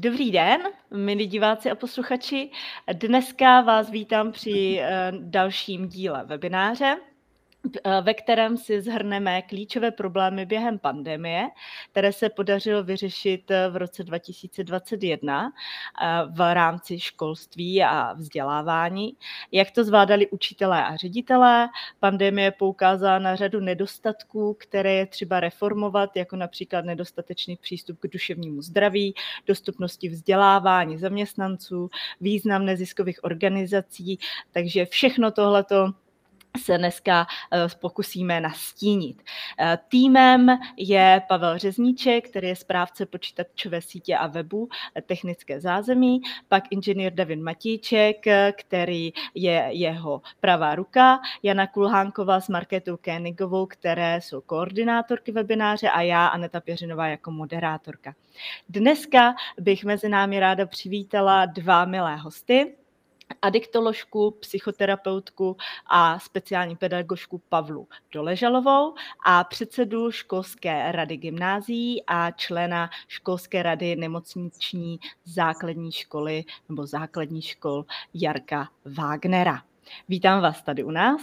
Dobrý den, milí diváci a posluchači. Dneska vás vítám při eh, dalším díle webináře. Eh, ve kterém si zhrneme klíčové problémy během pandemie, které se podařilo vyřešit eh, v roce 2021 eh, v rámci školství a vzdělávání. Jak to zvládali učitelé a ředitelé? Pandemie poukázala na řadu nedostatků, které je třeba reformovat, jako například nedostatečný přístup k duševnímu zdraví, dostupnosti vzdělávání zaměstnanců, význam neziskových organizací. Takže všechno tohleto se dneska eh, pokusíme nastínit. Eh, týmem je Pavel Řezníček, který je správce počítačové sítě a webu eh, technické zázemí, pak inženýr David Matíček, který je jeho pravá ruka, Jana Kulhánková s Marketou Kénigovou, které jsou koordinátorky webináře a já, Aneta Pěřinová, jako moderátorka. Dneska bych mezi námi ráda přivítala dva milé hosty adiktoložku, psychoterapeutku a speciální pedagožku Pavlu Doležalovou a předsedu školské rady gymnázií a člena školské rady nemocniční základní školy nebo základní škol Jarka Wagnera. Vítám vás tady u nás.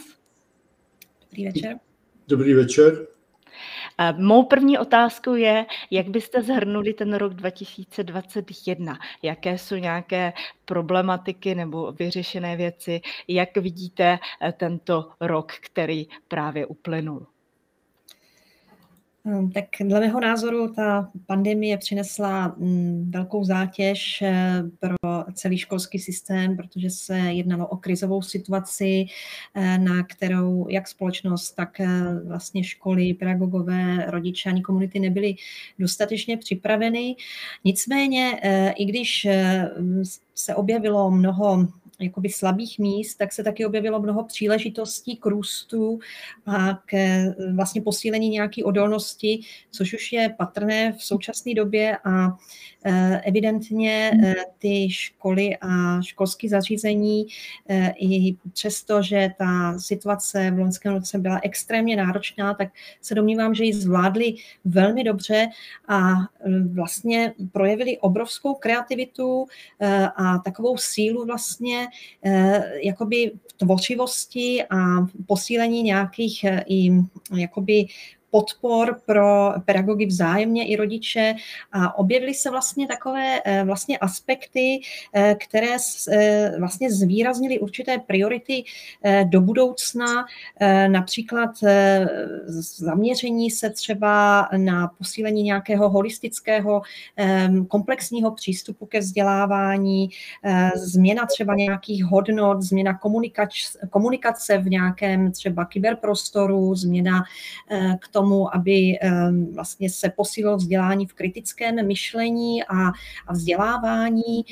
Dobrý večer. Dobrý večer. Mou první otázkou je, jak byste zhrnuli ten rok 2021? Jaké jsou nějaké problematiky nebo vyřešené věci? Jak vidíte eh, tento rok, který právě uplynul? Hm, tak dle mého názoru ta pandemie přinesla hm, velkou zátěž eh, pro celý školský systém, protože se jednalo o krizovou situaci, eh, na kterou jak společnost, tak eh, vlastně školy, pedagogové, rodiče ani komunity nebyly dostatečně připraveny. Nicméně, i když se objevilo mnoho jakoby slabých míst, tak se taky objevilo mnoho příležitostí k růstu a k vlastně posílení nějaké odolnosti, což už je patrné v současné době a Eh, evidentně eh, ty školy a školské zařízení, eh, i přesto, že ta situace v loňském roce byla extrémně náročná, tak se domnívám, že ji zvládli velmi dobře a vlastně projevili obrovskou kreativitu a takovou sílu vlastně jakoby tvořivosti a posílení nějakých i jakoby podpor pro pedagogy vzájemně i rodiče. A objevily se vlastně takové eh, vlastně aspekty, eh, které eh, vlastně zvýraznily určité priority do budoucna, například zaměření se třeba na posílení nějakého holistického komplexního přístupu ke vzdělávání, změna třeba nějakých hodnot, změna komunikace v nějakém třeba kyberprostoru, změna k tomu, tomu, aby vlastně se posílilo vzdělání v kritickém myšlení a, a vzdělávání.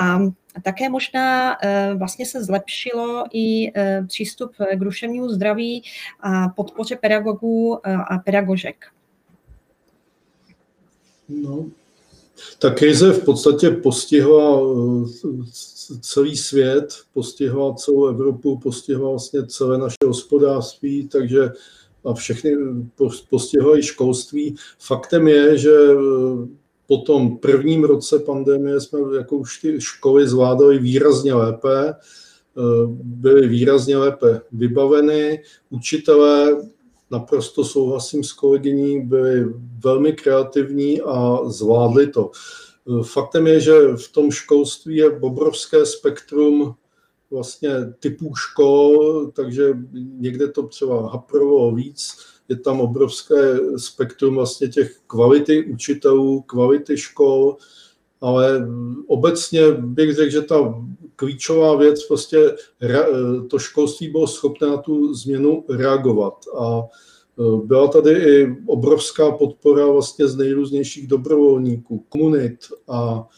A také možná vlastně se zlepšilo i přístup k duševnímu zdraví a podpoře pedagogů a pedagožek. No, ta krize v podstatě postihla eh, celý svět, postihla celou Evropu, postihla vlastně celé naše hospodářství, takže a všechny postihlo i školství. Faktem je, že eh, po tom prvním roce pandemie jsme jako už ty školy zvládali výrazně lépe, eh, byly výrazně lépe vybaveny, učitelé, naprosto souhlasím s kolegyní, byli velmi kreativní a zvládli to. Eh, faktem je, že v tom školství je obrovské spektrum vlastně typů škol, takže někde to třeba haprovalo víc, je tam obrovské spektrum vlastně těch kvality učitelů, kvality škol, ale obecně bych řekl, že ta klíčová věc, prostě to školství bylo schopné na tu změnu reagovat. A e, byla tady i obrovská podpora vlastně z nejrůznějších dobrovolníků, komunit a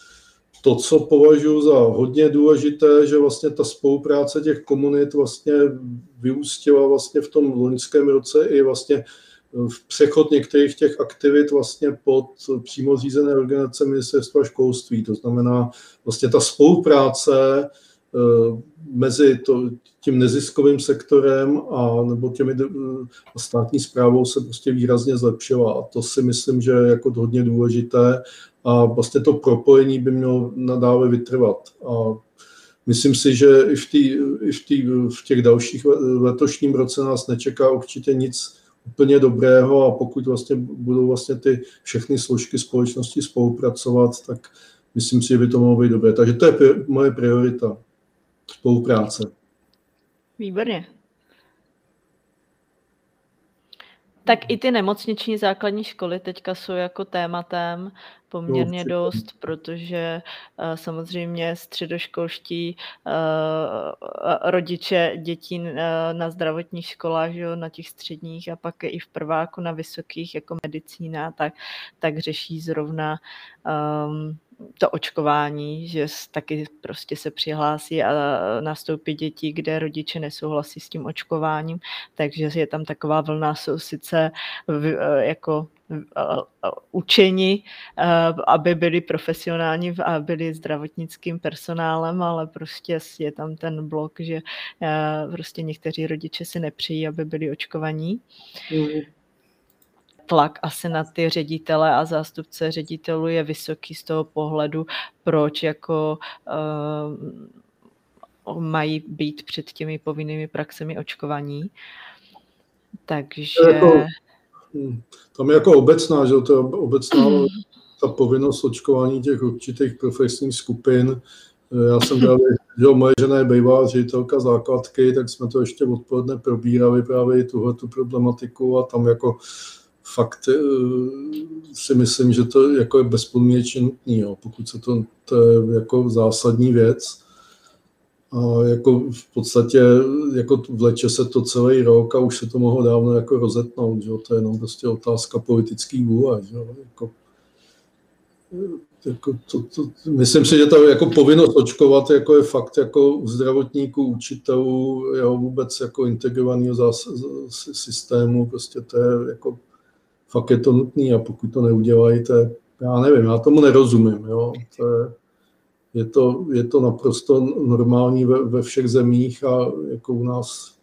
to, co považuji za hodně důležité, že vlastně ta spolupráce těch komunit vlastně vyústila vlastně v tom loňském roce i vlastně v přechod některých těch aktivit vlastně pod přímo řízené organizace ministerstva školství. To znamená vlastně ta spolupráce eh, mezi to, tím neziskovým sektorem a nebo těmi a státní zprávou se prostě výrazně zlepšila. A to si myslím, že je jako hodně důležité a vlastně to propojení by mělo nadále vytrvat. A myslím si, že i v, tý, i v, tý, v těch dalších letošním roce nás nečeká určitě nic úplně dobrého a pokud vlastně budou vlastně ty všechny složky společnosti spolupracovat, tak myslím si, že by to mohlo být dobré. Takže to je moje priorita, spolupráce. Výborně. Tak i ty nemocniční základní školy teďka jsou jako tématem poměrně dost, protože uh, samozřejmě středoškolští uh, rodiče dětí uh, na zdravotních školách, že jo, na těch středních a pak i v prváku na vysokých jako medicína, tak, tak řeší zrovna um, to očkování, že taky prostě se přihlásí a nastoupí děti, kde rodiče nesouhlasí s tím očkováním, takže je tam taková vlna, jsou sice jako učeni, aby byli profesionální a byli zdravotnickým personálem, ale prostě je tam ten blok, že prostě někteří rodiče si nepřijí, aby byli očkovaní. Mm tlak asi na ty ředitele a zástupce ředitelů je vysoký z toho pohledu, proč jako uh, mají být před těmi povinnými praxemi očkovaní. Takže... Jako, hm, tam je jako obecná, že to je obecná ta povinnost očkování těch určitých profesních skupin. Já jsem právě, že moje žena je bývalá ředitelka základky, tak jsme to ještě odpoledne probírali právě tuhle tu problematiku a tam jako fakt eh, si myslím, že to jako je bezpodmínečně nutný, jo. pokud se to, to je jako zásadní věc. A jako v podstatě jako vleče se to celý rok a už se to mohlo dávno jako rozetnout, že? to je jenom prostě otázka politický vůle. Že? Jako, jako to, to, myslím si, že ta jako povinnost očkovat jako je fakt jako u zdravotníků, učitelů, jo, vůbec jako integrovaného systému, prostě to je jako fakt je to nutné a pokud to neudělají, to je, já nevím, já tomu nerozumím. Jo. To je, je, to, je to naprosto normální ve, ve všech zemích a jako u nás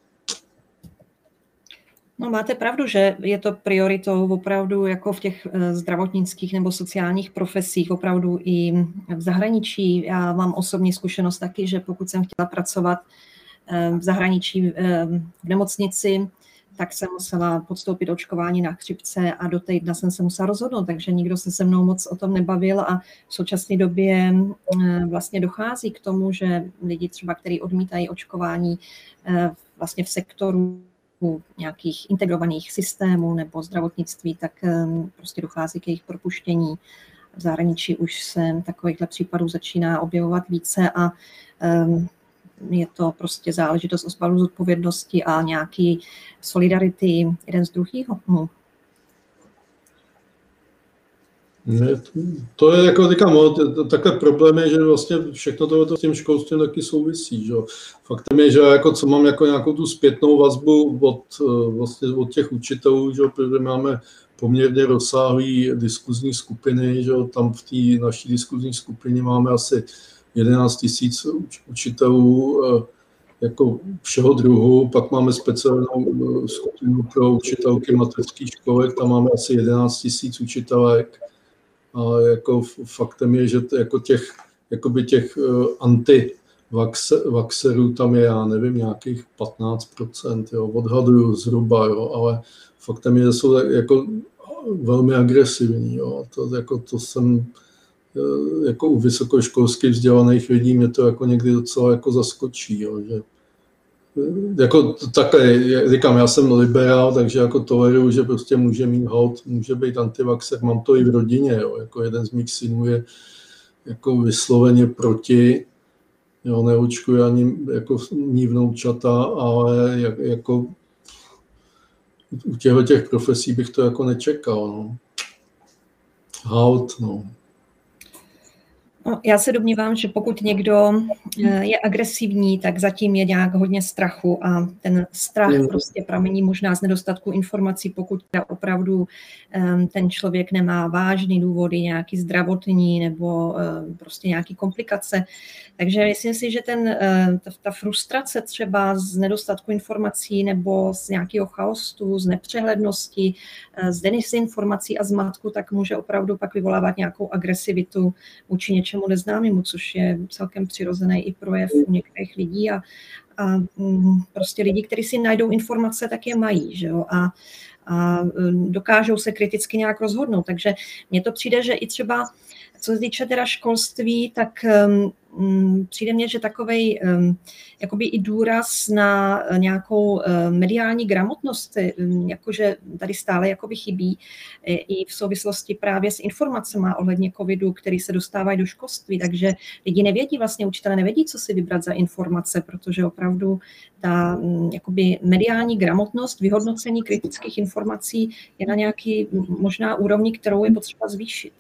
No máte pravdu, že je to prioritou opravdu jako v těch eh, zdravotnických nebo sociálních profesích, opravdu i v zahraničí. Já mám osobní zkušenost taky, že pokud jsem chtěla pracovat eh, v zahraničí eh, v nemocnici, tak jsem musela podstoupit očkování na chřipce a do té dna jsem se musela rozhodnout, takže nikdo se se mnou moc o tom nebavil a v současné době eh, vlastně dochází k tomu, že lidi třeba, kteří odmítají očkování eh, vlastně v sektoru nějakých integrovaných systémů nebo zdravotnictví, tak eh, prostě dochází k jejich propuštění. V zahraničí už se takovýchhle případů začíná objevovat více a je to prostě záležitost o spalu zodpovědnosti a nějaký solidarity jeden z druhého. No. Ne, to je jako říkám, takhle problém je, že vlastně všechno tohle s tím školstvím taky souvisí. Že? Faktem je, že jako co mám jako nějakou tu zpětnou vazbu od, vlastně od těch učitelů, že? protože máme poměrně rozsáhlý diskuzní skupiny, že? tam v té naší diskuzní skupině máme asi 11 tisíc učitelů eh, jako všeho druhu, pak máme speciálnou eh, skupinu pro učitelky mateřských školek, tam máme asi 11 tisíc učitelek. A jako faktem je, že jako těch, jakoby těch eh, anti vaxerů tam je, já nevím, nějakých 15%, jo, odhaduju zhruba, jo, ale faktem je, že jsou jako velmi agresivní, jo, to, jako to jsem, jako u vysokoškolsky vzdělaných lidí mě to jako někdy docela jako zaskočí, jo, že eh, jako takhle, říkám, já jsem liberál, takže jako toleruju, že prostě může mít hold, může být antivaxer, mám to i v rodině, jo, jako jeden z mých synů je jako vysloveně proti, jo, neočkuji ani jako mý vnoučata, ale jak, jako u těchto těch profesí bych to jako nečekal, no. Halt, no. No, já se domnívám, že pokud někdo eh, je agresivní, tak zatím je nějak hodně strachu a ten strach mm. prostě pramení možná z nedostatku informací, pokud opravdu um, ten člověk nemá vážný důvody, nějaký zdravotní nebo um, prostě nějaký komplikace. Takže myslím si, že ten, uh, ta, ta frustrace třeba z nedostatku informací nebo z nějakého chaosu, z nepřehlednosti, uh, z desinformací a zmatku, tak může opravdu pak vyvolávat nějakou agresivitu vůči něčemu neznámému, což je celkem přirozený i projev u některých lidí a, a mm, prostě lidi, kteří si najdou informace, tak je mají, že jo? A, a mm, dokážou se kriticky nějak rozhodnout. Takže mně to přijde, že i třeba co se týče teda školství, tak um, přijde mně, že takový jakoby i důraz na nějakou mediální gramotnost, jakože tady stále jakoby chybí i v souvislosti právě s informacemi ohledně covidu, který se dostávají do školství, takže lidi nevědí, vlastně učitelé nevědí, co si vybrat za informace, protože opravdu ta mm, jakoby mediální gramotnost, vyhodnocení kritických informací je na nějaký možná úrovni, kterou je potřeba zvýšit.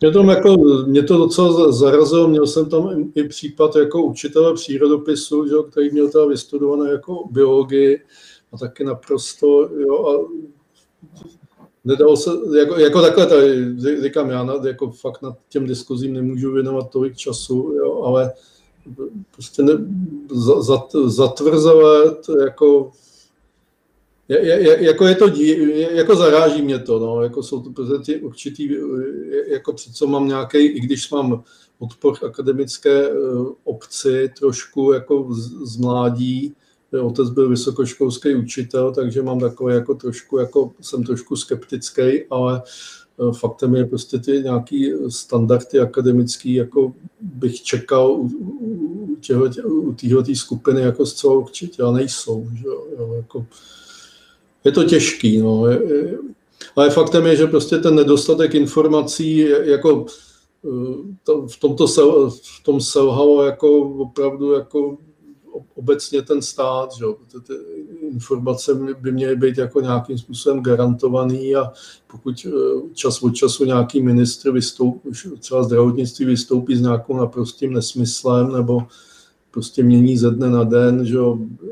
Mě, to, jako, mě to docela zarazilo, měl jsem tam i případ jako učitele přírodopisu, že, který měl teda vystudované jako biologii a taky naprosto, jo, a nedalo se, jako, jako takhle tady, říkám, já nad, jako fakt nad těm diskuzím nemůžu věnovat tolik času, jo, ale prostě ne, zatvrzelé, jako je, je, jako je to dí, jako zaráží mě to, no, jako jsou to prostě určitý, jako přece mám nějaký, i když mám odpor akademické eh, obci trošku jako z, z mládí, otec byl vysokoškolský učitel, takže mám takové jako trošku, jako jsem trošku skeptický, ale eh, faktem je prostě ty nějaký standardy akademický, jako bych čekal u, u, u téhle skupiny jako zcela určitě, a nejsou, že jo, jako, je to těžký, no. Ale faktem je, že prostě ten nedostatek informací jako eh, to, v, tomto sel, v tom selhalo jako opravdu jako obecně ten stát, že ty informace by měly být jako nějakým způsobem garantovaný a pokud eh, čas od času nějaký ministr vystoupí, třeba zdravotnictví vystoupí s nějakou naprostým nesmyslem nebo prostě mění ze dne na den, že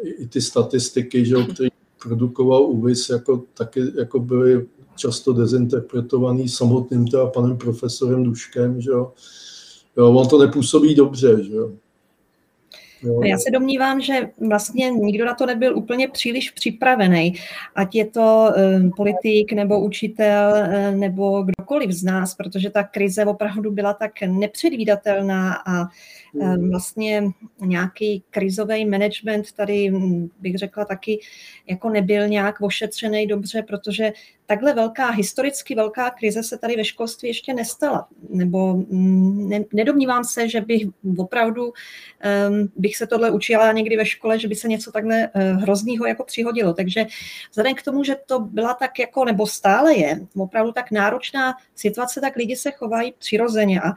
i ty statistiky, že které produkoval UVIS, jako, taky jako byly často dezinterpretovaný samotným teda panem profesorem Duškem, že jo. jo. On to nepůsobí dobře, že jo. Jo. Já se domnívám, že vlastně nikdo na to nebyl úplně příliš připravený, ať je to um, politik nebo učitel um, nebo kdokoliv z nás, protože ta krize opravdu byla tak nepředvídatelná a vlastně nějaký krizový management tady bych řekla taky jako nebyl nějak ošetřený dobře, protože takhle velká, historicky velká krize se tady ve školství ještě nestala. Nebo mm, ne, nedomnívám se, že bych opravdu um, bych se tohle učila někdy ve škole, že by se něco takhle uh, hroznýho jako přihodilo. Takže vzhledem k tomu, že to byla tak jako, nebo stále je, opravdu tak náročná situace, tak lidi se chovají přirozeně a,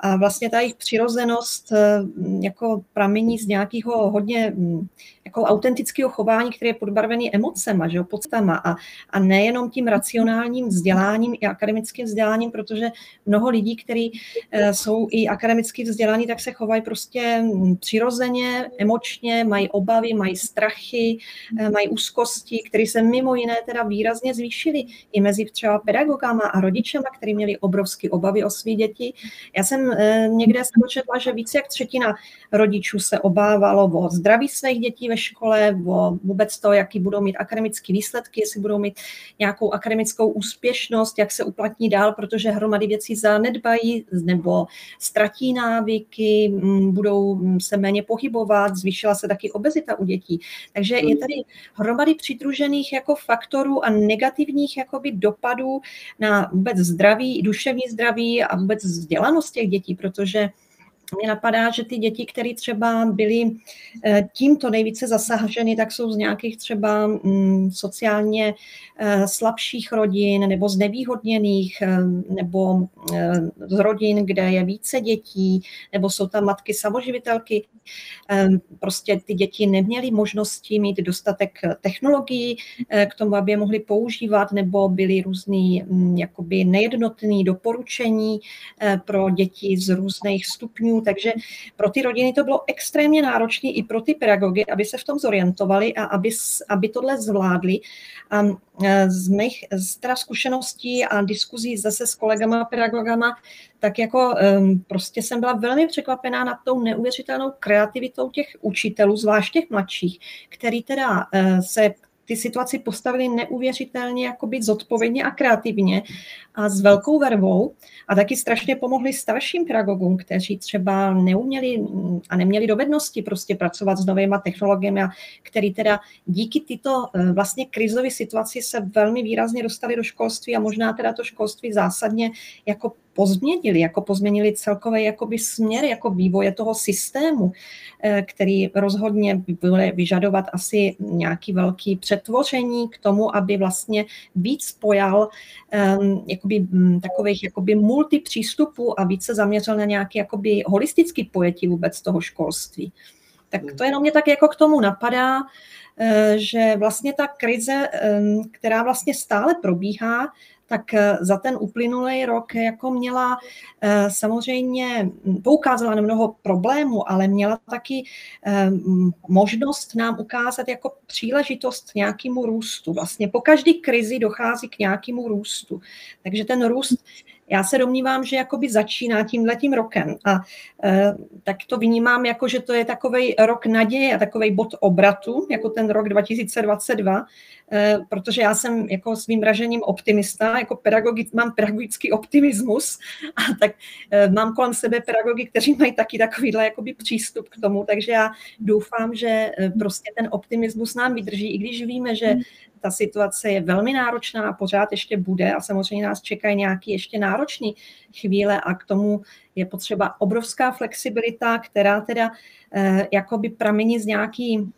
a vlastně ta jejich přirozenost uh, jako pramení z nějakého hodně um, jako autentického chování, které je podbarvený emocema, že jo, podstama a, a nejenom tím racionálním vzděláním i akademickým vzděláním, protože mnoho lidí, kteří eh, jsou i akademicky vzdělaní, tak se chovají prostě hm, přirozeně, emočně, mají obavy, mají strachy, eh, mají úzkosti, které se mimo jiné teda výrazně zvýšily i mezi třeba pedagogama a rodičema, kteří měli obrovské obavy o své děti. Já jsem eh, někde se dočetla, že více jak třetina rodičů se obávalo o zdraví svých dětí ve škole, o vůbec to, jaký budou mít akademické výsledky, jestli budou mít nějakou akademickou úspěšnost, jak se uplatní dál, protože hromady věcí zanedbají nebo ztratí návyky, budou se méně pohybovat, zvýšila se taky obezita u dětí. Takže je tady hromady přidružených jako faktorů a negativních jakoby dopadů na vůbec zdraví, duševní zdraví a vůbec vzdělanost těch dětí, protože mě napadá, že ty děti, které třeba byly eh, tímto nejvíce zasaženy, tak jsou z nějakých třeba mm, sociálně eh, slabších rodin nebo z nevýhodněných eh, nebo z rodin, kde je více dětí, nebo jsou tam matky samoživitelky. Prostě ty děti neměly možnosti mít dostatek technologií k tomu, aby je mohly používat, nebo byly různý mm, jakoby nejednotný doporučení pro děti z různých stupňů, takže pro ty rodiny to bylo extrémně náročné i pro ty pedagogy, aby se v tom zorientovali a aby, aby tohle zvládli. A z mých z zkušeností a diskuzí zase s kolegama pedagogama, tak jako um, prostě jsem byla velmi překvapená nad tou neuvěřitelnou kreativitou těch učitelů, zvlášť těch mladších, který teda uh, se ty situaci postavili neuvěřitelně jakoby zodpovědně a kreativně a s velkou vervou a taky strašně pomohli starším pedagogům, kteří třeba neuměli a neměli dovednosti prostě pracovat s novými technologiemi a který teda díky tyto eh, vlastně krizové situaci se velmi výrazně dostali do školství a možná teda to školství zásadně jako pozměnili, jako pozměnili celkový jakoby směr jako vývoje toho systému, eh, který rozhodně bude vyžadovat asi nějaký velký přetvoření k tomu, aby vlastně víc pojal um, jakoby, mm, takových jakoby multipřístupů a více zaměřil na nějaký jakoby holistický pojetí vůbec toho školství. Tak to jenom mě tak jako k tomu napadá, eh, že vlastně ta krize, která vlastně stále probíhá, tak eh, za ten uplynulý rok jako měla eh, samozřejmě, poukázala na mnoho problémů, ale měla taky eh, možnost nám ukázat jako příležitost nějakému růstu. Vlastně po každé krizi dochází k nějakému růstu. Takže ten růst já se domnívám, že jakoby začíná tímhletím rokem a e, tak to vnímám jako, že to je takový rok naděje a takový bod obratu, jako ten rok 2022, e, protože já jsem jako svým ražením optimista, jako pedagogic, mám pedagogický optimismus a tak e, mám kolem sebe pedagogy, kteří mají taky takovýhle jakoby přístup k tomu, takže já doufám, že e, prostě ten optimismus nám vydrží, i když víme, že ta situace je velmi náročná a pořád ještě bude a samozřejmě nás čekají nějaké ještě náročné chvíle a k tomu je potřeba obrovská flexibilita, která teda eh, jakoby pramení z nějaký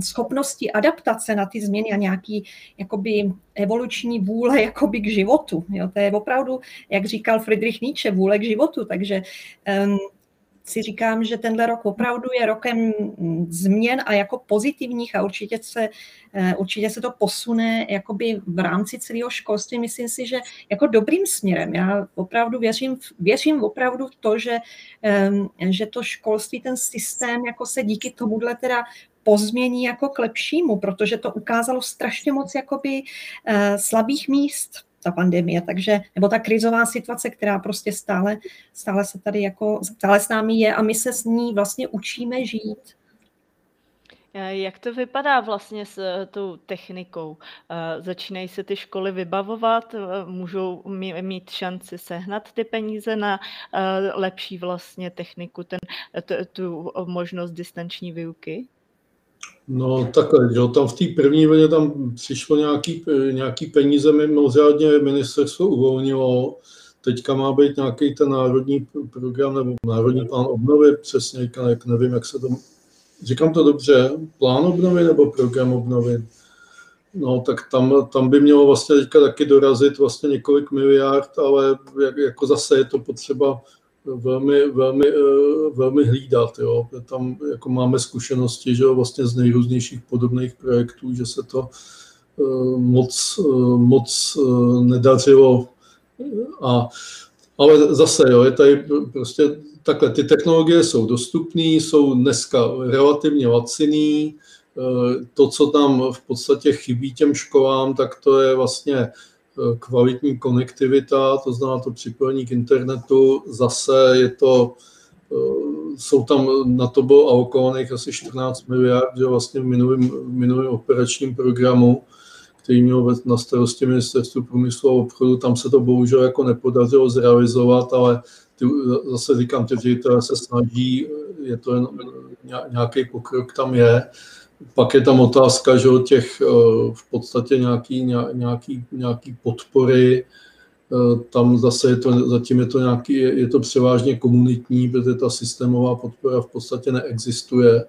schopnosti adaptace na ty změny a nějaký jakoby evoluční vůle jakoby k životu. Jo, to je opravdu, jak říkal Friedrich Nietzsche, vůle k životu, takže eh, si říkám, že tenhle rok opravdu je rokem změn a jako pozitivních a určitě se, eh, určitě se to posune jakoby v rámci celého školství. Myslím si, že jako dobrým směrem. Já opravdu věřím, věřím opravdu v to, že, ehm, že to školství, ten systém jako se díky tomuhle teda pozmění jako k lepšímu, protože to ukázalo strašně moc jakoby eh, slabých míst ta pandemie, takže, nebo ta krizová situace, která prostě stále, stále se tady jako, stále s námi je a my se s ní vlastně učíme žít. Jak to vypadá vlastně s eh, tou technikou? Eh, začínají se ty školy vybavovat, eh, můžou mít šanci sehnat ty peníze na lepší vlastně techniku, ten, tu možnost distanční výuky? No takhle, že tam v té první vlně tam přišlo nějaký, nějaký peníze, mimořádně ministerstvo uvolnilo, teďka má být nějaký ten národní program nebo národní plán obnovy, přesně jak nevím, jak se to, říkám to dobře, plán obnovy nebo program obnovy, no tak tam, tam by mělo vlastně teďka taky dorazit vlastně několik miliard, ale jak, jako zase je to potřeba velmi, velmi, eh, velmi hlídat. Jo. Tam jako máme zkušenosti že vlastně z nejrůznějších podobných projektů, že se to eh, moc, eh, moc nedařilo. A, ale zase, jo, je tady prostě takhle, ty technologie jsou dostupné, jsou dneska relativně laciný, to, co tam v podstatě chybí těm školám, tak to je vlastně kvalitní konektivita, to znamená to připojení k internetu, zase je to, eh, jsou tam, na to bylo alokovaných asi 14 miliard, že vlastně v minulém, v minulém operačním programu, který měl na starosti ministerstvu průmyslu a obchodu, tam se to bohužel jako nepodařilo zrealizovat, ale ty, zase říkám, ty ředitelé se snaží, je to jen, nějaký pokrok tam je, pak je tam otázka, že těch eh, v podstatě nějaký, nějaký, nějaký podpory, tam zase je to, zatím je to nějaký, je to převážně komunitní, protože ta systémová podpora v podstatě neexistuje.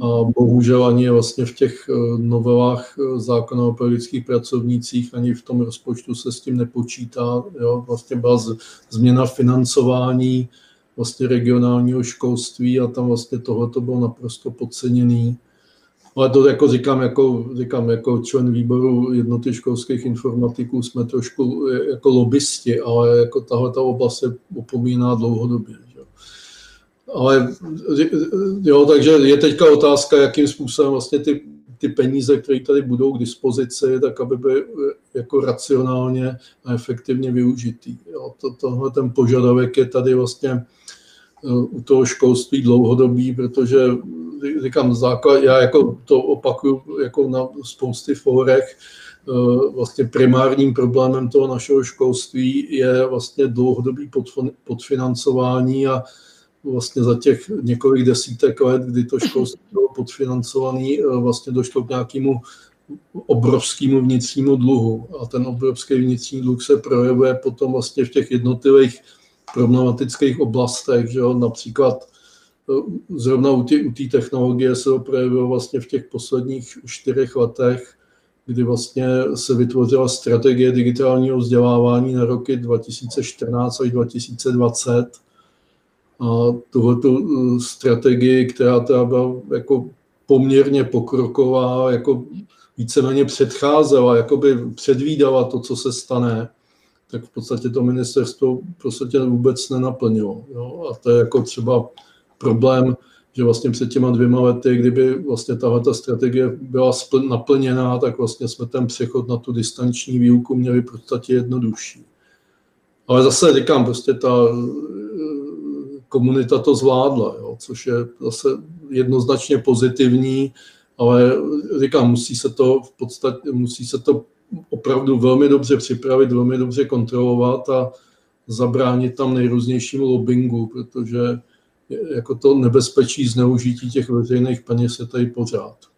A bohužel ani vlastně v těch novelách zákona o pedagogických pracovnících, ani v tom rozpočtu se s tím nepočítá. Jo? Vlastně byla z, změna financování vlastně regionálního školství a tam vlastně tohle bylo naprosto podceněný. Ale to jako říkám, jako, říkám, jako člen výboru jednoty školských informatiků jsme trošku jako lobbysti, ale jako tahle ta oblast se opomíná dlouhodobě. Že? Ale jo, takže je teďka otázka, jakým způsobem vlastně ty, ty peníze, které tady budou k dispozici, tak aby byly jako racionálně a efektivně využitý. Jo, to, tohle ten požadavek je tady vlastně u toho školství dlouhodobý, protože říkám, základ, já jako to opakuju jako na spousty fórech, eh, vlastně primárním problémem toho našeho školství je vlastně dlouhodobý podfinancování a vlastně za těch několik desítek let, kdy to školství bylo podfinancované, eh, vlastně došlo k nějakému obrovskému vnitřnímu dluhu. A ten obrovský vnitřní dluh se projevuje potom vlastně v těch jednotlivých problematických oblastech, že jo? například zrovna u té technologie se to projevilo vlastně v těch posledních čtyřech letech, kdy vlastně se vytvořila strategie digitálního vzdělávání na roky 2014 až 2020. A tuhletu eh, strategii, která teda byla jako poměrně pokroková, jako víceméně předcházela, jako by předvídala to, co se stane, tak v podstatě to ministerstvo v podstatě vůbec nenaplnilo. Jo? A to je jako třeba problém, že vlastně před těma dvěma lety, kdyby vlastně tahle ta strategie byla naplněná, tak vlastně jsme ten přechod na tu distanční výuku měli v podstatě jednodušší. Ale zase říkám, prostě ta eh, komunita to zvládla, jo? což je zase jednoznačně pozitivní, ale říkám, musí se to v podstatě, musí se to opravdu velmi dobře připravit, velmi dobře kontrolovat a zabránit tam nejrůznějšímu lobbingu, protože jako to nebezpečí zneužití těch veřejných peněz je tady pořád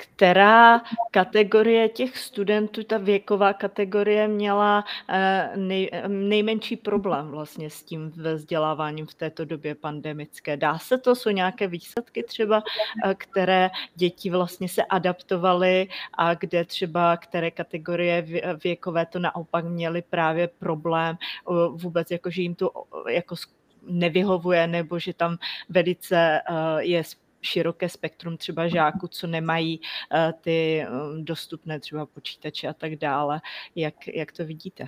která kategorie těch studentů, ta věková kategorie měla eh, nej, nejmenší problém vlastně s tím vzděláváním v této době pandemické. Dá se to, jsou nějaké výsledky třeba, eh, které děti vlastně se adaptovaly a kde třeba které kategorie věkové to naopak měly právě problém vůbec, jako že jim to jako nevyhovuje nebo že tam velice eh, je široké spektrum třeba žáků, co nemají eh, ty um, dostupné třeba počítače a tak dále. Jak, jak to vidíte?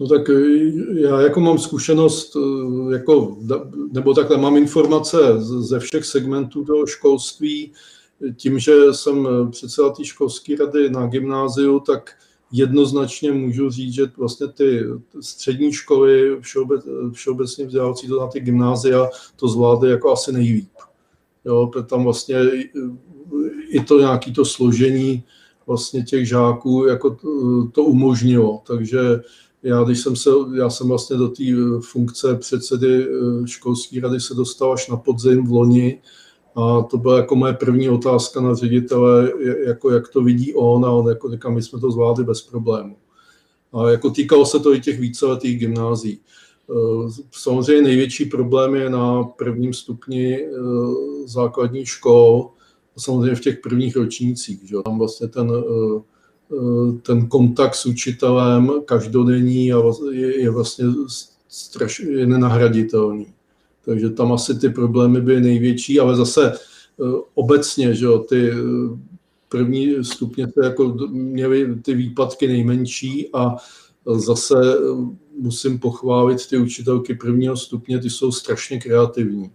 No tak eh, já jako mám zkušenost, eh, jako, nebo takhle mám informace ze všech segmentů toho školství, tím, že jsem předseda té školské rady na gymnáziu, tak jednoznačně můžu říct, že vlastně ty střední školy, všeobec, všeobecně vzdělávací to na ty gymnázia, to zvládly jako asi nejlíp. Jo, tam vlastně i to nějaké to složení vlastně těch žáků jako to, to umožnilo. Takže já, když jsem se, já jsem vlastně do té funkce předsedy eh, školské rady se dostal až na podzim v loni a to byla jako moje první otázka na ředitele, jako jak to vidí on a on jako říká, my jsme to zvládli bez problému. A jako týkalo se to i těch víceletých gymnází. Eh, samozřejmě největší problém je na prvním stupni eh, základních škol, samozřejmě v těch prvních ročnících. Že? Tam vlastně ten, eh, ten kontakt s učitelem každodenní je vlastně straš, je nenahraditelný. Takže tam asi ty problémy byly největší, ale zase obecně, že jo, ty první stupně to jako měly ty výpadky nejmenší a zase musím pochválit ty učitelky prvního stupně, ty jsou strašně kreativní.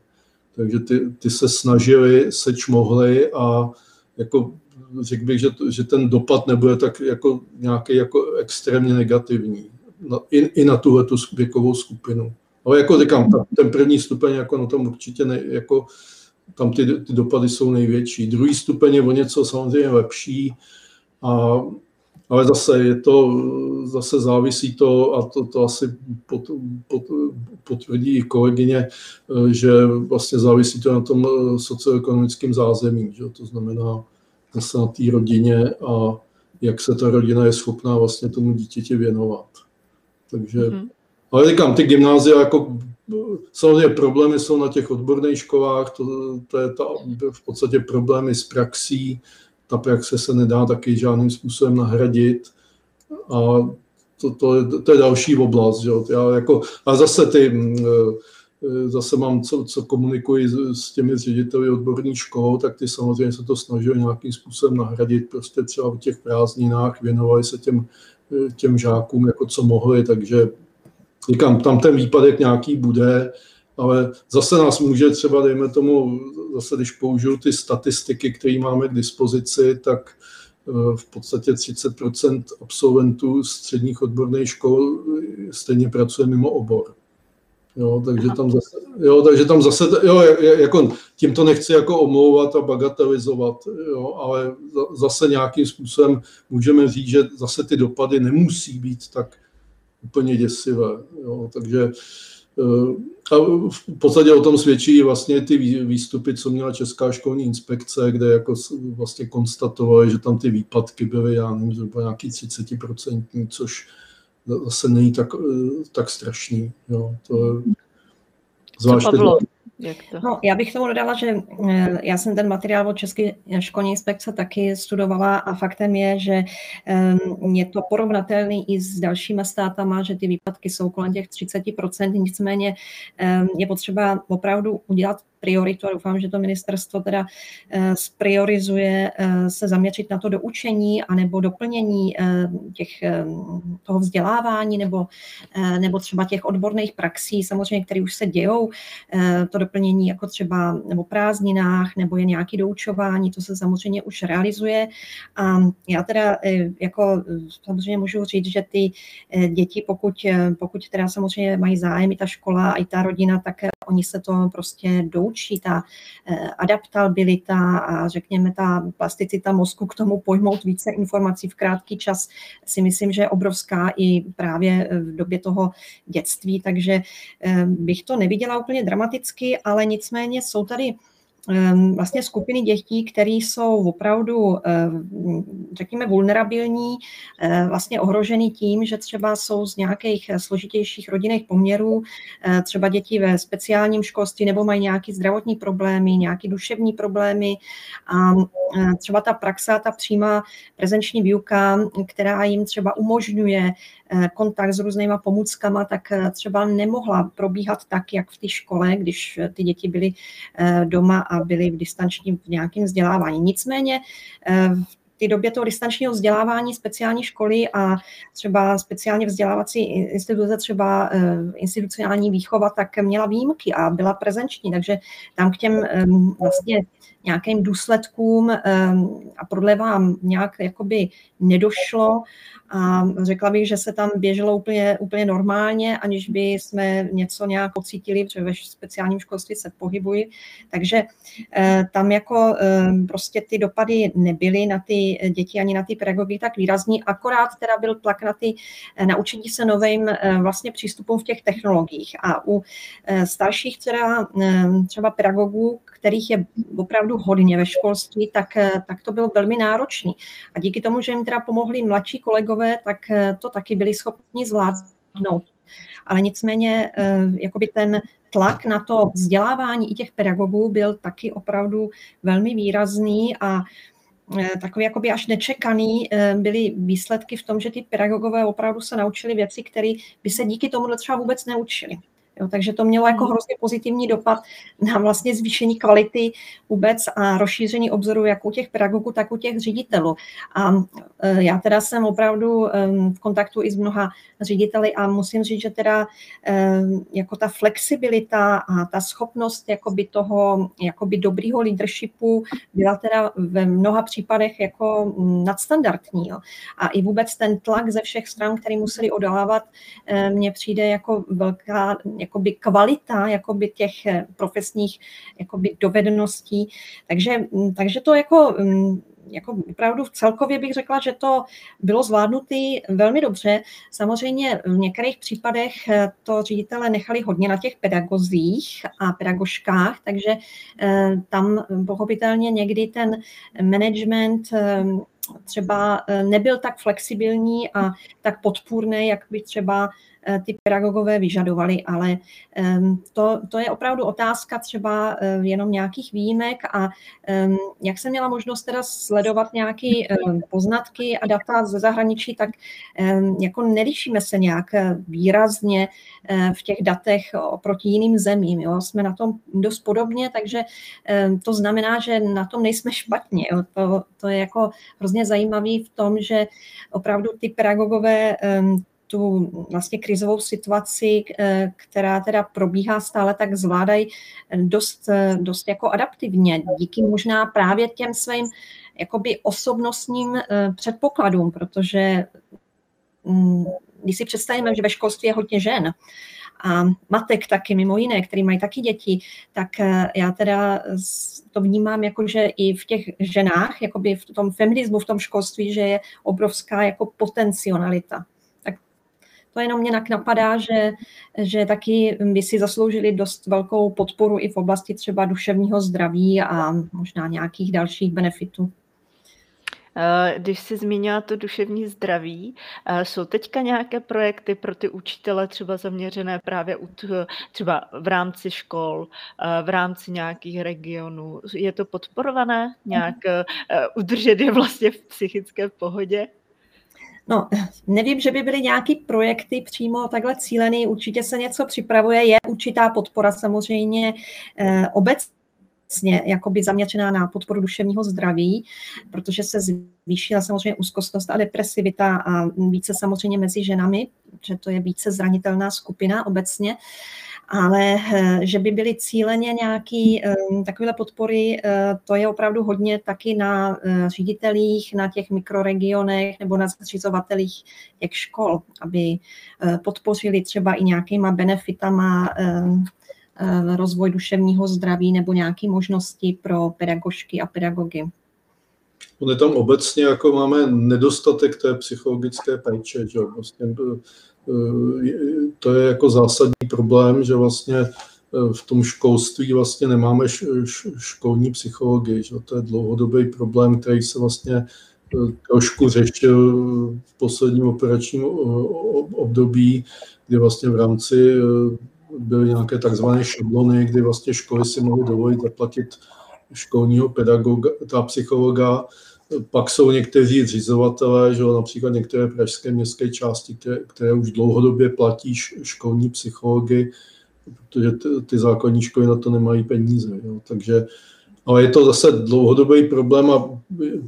Takže ty, ty se snažili, seč mohli a jako řekl bych, že, že ten dopad nebude tak jako nějaký jako extrémně negativní. Na, i, I na tuhle tu věkovou skupinu. Ale jako říkám, ten první stupeň jako na tom určitě ne, jako tam ty, ty dopady jsou největší. Druhý stupeň je o něco samozřejmě lepší a ale zase je to, zase závisí to, a to, to asi pot, pot, potvrdí i kolegyně, že vlastně závisí to na tom socioekonomickém zázemí, že? to znamená zase na té rodině a jak se ta rodina je schopná vlastně tomu dítěti věnovat. Takže, mm-hmm. Ale říkám, ty gymnázia jako samozřejmě problémy jsou na těch odborných školách, to, to je ta, v podstatě problémy s praxí, ta praxe se nedá taky žádným způsobem nahradit a to, to, je, to je další oblast. Jo. Já jako, a zase ty Eh, zase mám, co, co komunikuji s, těmi řediteli odborných škol, tak ty samozřejmě se to snažili nějakým způsobem nahradit, prostě třeba v těch prázdninách věnovali se těm, eh, těm žákům, jako co mohli, takže říkám, tam ten výpadek nějaký bude, ale zase nás může třeba, dejme tomu, zase když použiju ty statistiky, které máme k dispozici, tak eh, v podstatě 30% absolventů středních odborných škol stejně pracuje mimo obor. Jo, takže tam zase, jo, takže tam zase, jo, jako, tím to nechci jako omlouvat a bagatelizovat, jo, ale zase nějakým způsobem můžeme říct, že zase ty dopady nemusí být tak úplně děsivé. Jo, takže eh, a v podstatě o tom svědčí vlastně ty výstupy, co měla Česká školní inspekce, kde jako vlastně konstatovali, že tam ty výpadky byly, já nevím, zhruba nějaký 30%, což zase není tak, eh, tak strašný. Jo. To, zvláště Co Pavlo? Jak to? No, já bych tomu dodala, že eh, já jsem ten materiál od České školní inspekce taky studovala a faktem je, že ehm, je to porovnatelný i s dalšíma státama, že ty výpadky jsou kolem těch 30%, nicméně ehm, je potřeba opravdu udělat prioritu a doufám, že to ministerstvo teda eh, spriorizuje eh, se zaměřit na to doučení anebo doplnění eh, těch, toho vzdělávání nebo, nebo třeba těch odborných praxí, samozřejmě, které už se dějou, to doplnění jako třeba nebo prázdninách, nebo je nějaké doučování, to se samozřejmě už realizuje. A já teda jako samozřejmě můžu říct, že ty děti, pokud, pokud teda samozřejmě mají zájem i ta škola, i ta rodina, tak oni se to prostě doučí, ta eh, adaptabilita a řekněme ta plasticita mozku k tomu pojmout více informací v krátký čas si myslím, že je obrovská i právě v době toho dětství, takže eh, bych to neviděla úplně dramaticky, ale nicméně jsou tady vlastně skupiny dětí, které jsou opravdu, ehm, řekněme, vulnerabilní, ehm, vlastně ohrožený tím, že třeba jsou z nějakých složitějších rodinných poměrů, třeba děti ve speciálním školství nebo mají nějaké zdravotní problémy, nějaké duševní problémy. A třeba ta praxa, ta přímá prezenční výuka, která jim třeba umožňuje Eh, kontakt s různýma pomůckama, tak eh, třeba nemohla probíhat tak, jak v té škole, když eh, ty děti byly doma a byly v distančním v nějakém vzdělávání. Nicméně v té době toho distančního vzdělávání speciální školy a třeba speciálně vzdělávací instituce, třeba institucionální výchova, tak měla výjimky a byla prezenční, takže tam k těm vlastně nějakým důsledkům a prodlevám nějak jakoby nedošlo a řekla bych, že se tam běželo úplně, úplně normálně, aniž by jsme něco nějak pocítili, protože ve speciálním školství se pohybují. Takže eh, tam jako eh, prostě ty dopady nebyly na ty děti ani na ty pedagogy tak výrazní, akorát teda byl tlak na ty eh, naučení se novým vlastně přístupům v těch technologiích. A u starších teda, třeba pedagogů, kterých je opravdu hodně ve školství, tak, tak to bylo velmi náročné. A díky tomu, že jim teda pomohli mladší kolegové, tak eh, to taky byli schopni zvládnout. Ale nicméně eh, jakoby ten tlak na to vzdělávání i těch pedagogů byl taky opravdu velmi výrazný a eh, takový jakoby až nečekaný byly výsledky v tom, že ty pedagogové opravdu se naučili věci, které by se díky tomu třeba vůbec neučili. Jo, takže to mělo jako hmm. hrozně pozitivní dopad na vlastně zvýšení kvality vůbec a rozšíření obzoru jak u těch pedagogů, tak u těch ředitelů. A e, já teda jsem opravdu v kontaktu i s mnoha řediteli a musím říct, že teda jako ta flexibilita a ta schopnost jakoby toho jakoby dobrýho leadershipu byla teda ve mnoha případech jako nadstandardní. Jo. A i vůbec ten tlak ze všech stran, který museli odolávat, e, mně přijde jako velká jakoby kvalita jakoby těch eh, profesních jakoby dovedností. Takže, mm, takže to jako mm, jako opravdu celkově bych řekla, že to bylo zvládnuté velmi dobře. Samozřejmě v některých případech eh, to ředitele nechali hodně na těch pedagozích a pedagožkách, takže eh, tam pochopitelně někdy ten management třeba nebyl tak flexibilní a tak podpůrný, jak by třeba ty pedagogové vyžadovali, ale to, to je opravdu otázka třeba eh, jenom nějakých výjimek a jak jsem měla možnost teda sledovat nějaké poznatky a data ze zahraničí, tak jako nelišíme se nějak eh, výrazně v těch datech oproti jiným zemím. Jo. Jsme na tom dost podobně, takže to znamená, že na tom nejsme špatně. Jo. To, to je jako hrozně zajímavé v tom, že opravdu ty pedagogové tu vlastně krizovou situaci, eh, která teda probíhá stále, tak zvládají dost, eh, dost jako adaptivně, díky možná právě těm svým jakoby osobnostním eh, předpokladům, protože mm, když si představíme, že ve školství je hodně žen, a matek taky mimo jiné, který mají taky děti, tak já teda to vnímám jako, že i v těch ženách, jakoby v tom feminismu, v tom školství, že je obrovská jako potencialita to jenom mě napadá, že, že taky by si zasloužili dost velkou podporu i v oblasti třeba duševního zdraví a možná nějakých dalších benefitů. Eh, když jsi zmínila to duševní zdraví, eh, jsou teďka nějaké projekty pro ty učitele třeba zaměřené právě třeba v rámci škol, eh, v rámci nějakých regionů? Je to podporované nějak udržet je vlastně v psychické pohodě? No, nevím, že by byly nějaké projekty přímo takhle cílený, určitě se něco připravuje, je určitá podpora samozřejmě eh, obecně jakoby zaměřená na podporu duševního zdraví, protože se zvýšila samozřejmě úzkostnost a depresivita a více samozřejmě mezi ženami, že to je více zranitelná skupina obecně ale eh, že by byly cíleně nějaký eh, takové podpory, eh, to je opravdu hodně taky na ředitelích, na těch mikroregionech nebo na zřizovatelích těch škol, aby podpořili třeba i nějakýma benefitama rozvoj duševního zdraví nebo nějaké možnosti pro pedagožky a pedagogy. On je tam obecně, jako máme nedostatek té psychologické péče, že vlastně to je jako zásadní problém, že vlastně eh, v tom školství vlastně nemáme školní psychologii. Že? To je dlouhodobý problém, který se vlastně eh, trošku řešil v posledním operačním období, kdy vlastně v rámci eh, byly nějaké takzvané šablony, kdy vlastně školy si mohly dovolit zaplatit školního pedagoga, ta psychologa, pak jsou někteří zřizovatelé, že například některé pražské městské části, které, které už dlouhodobě platí školní psychologi, protože ty, ty základní školy na to nemají peníze. Jo. Takže, ale je to zase dlouhodobý problém a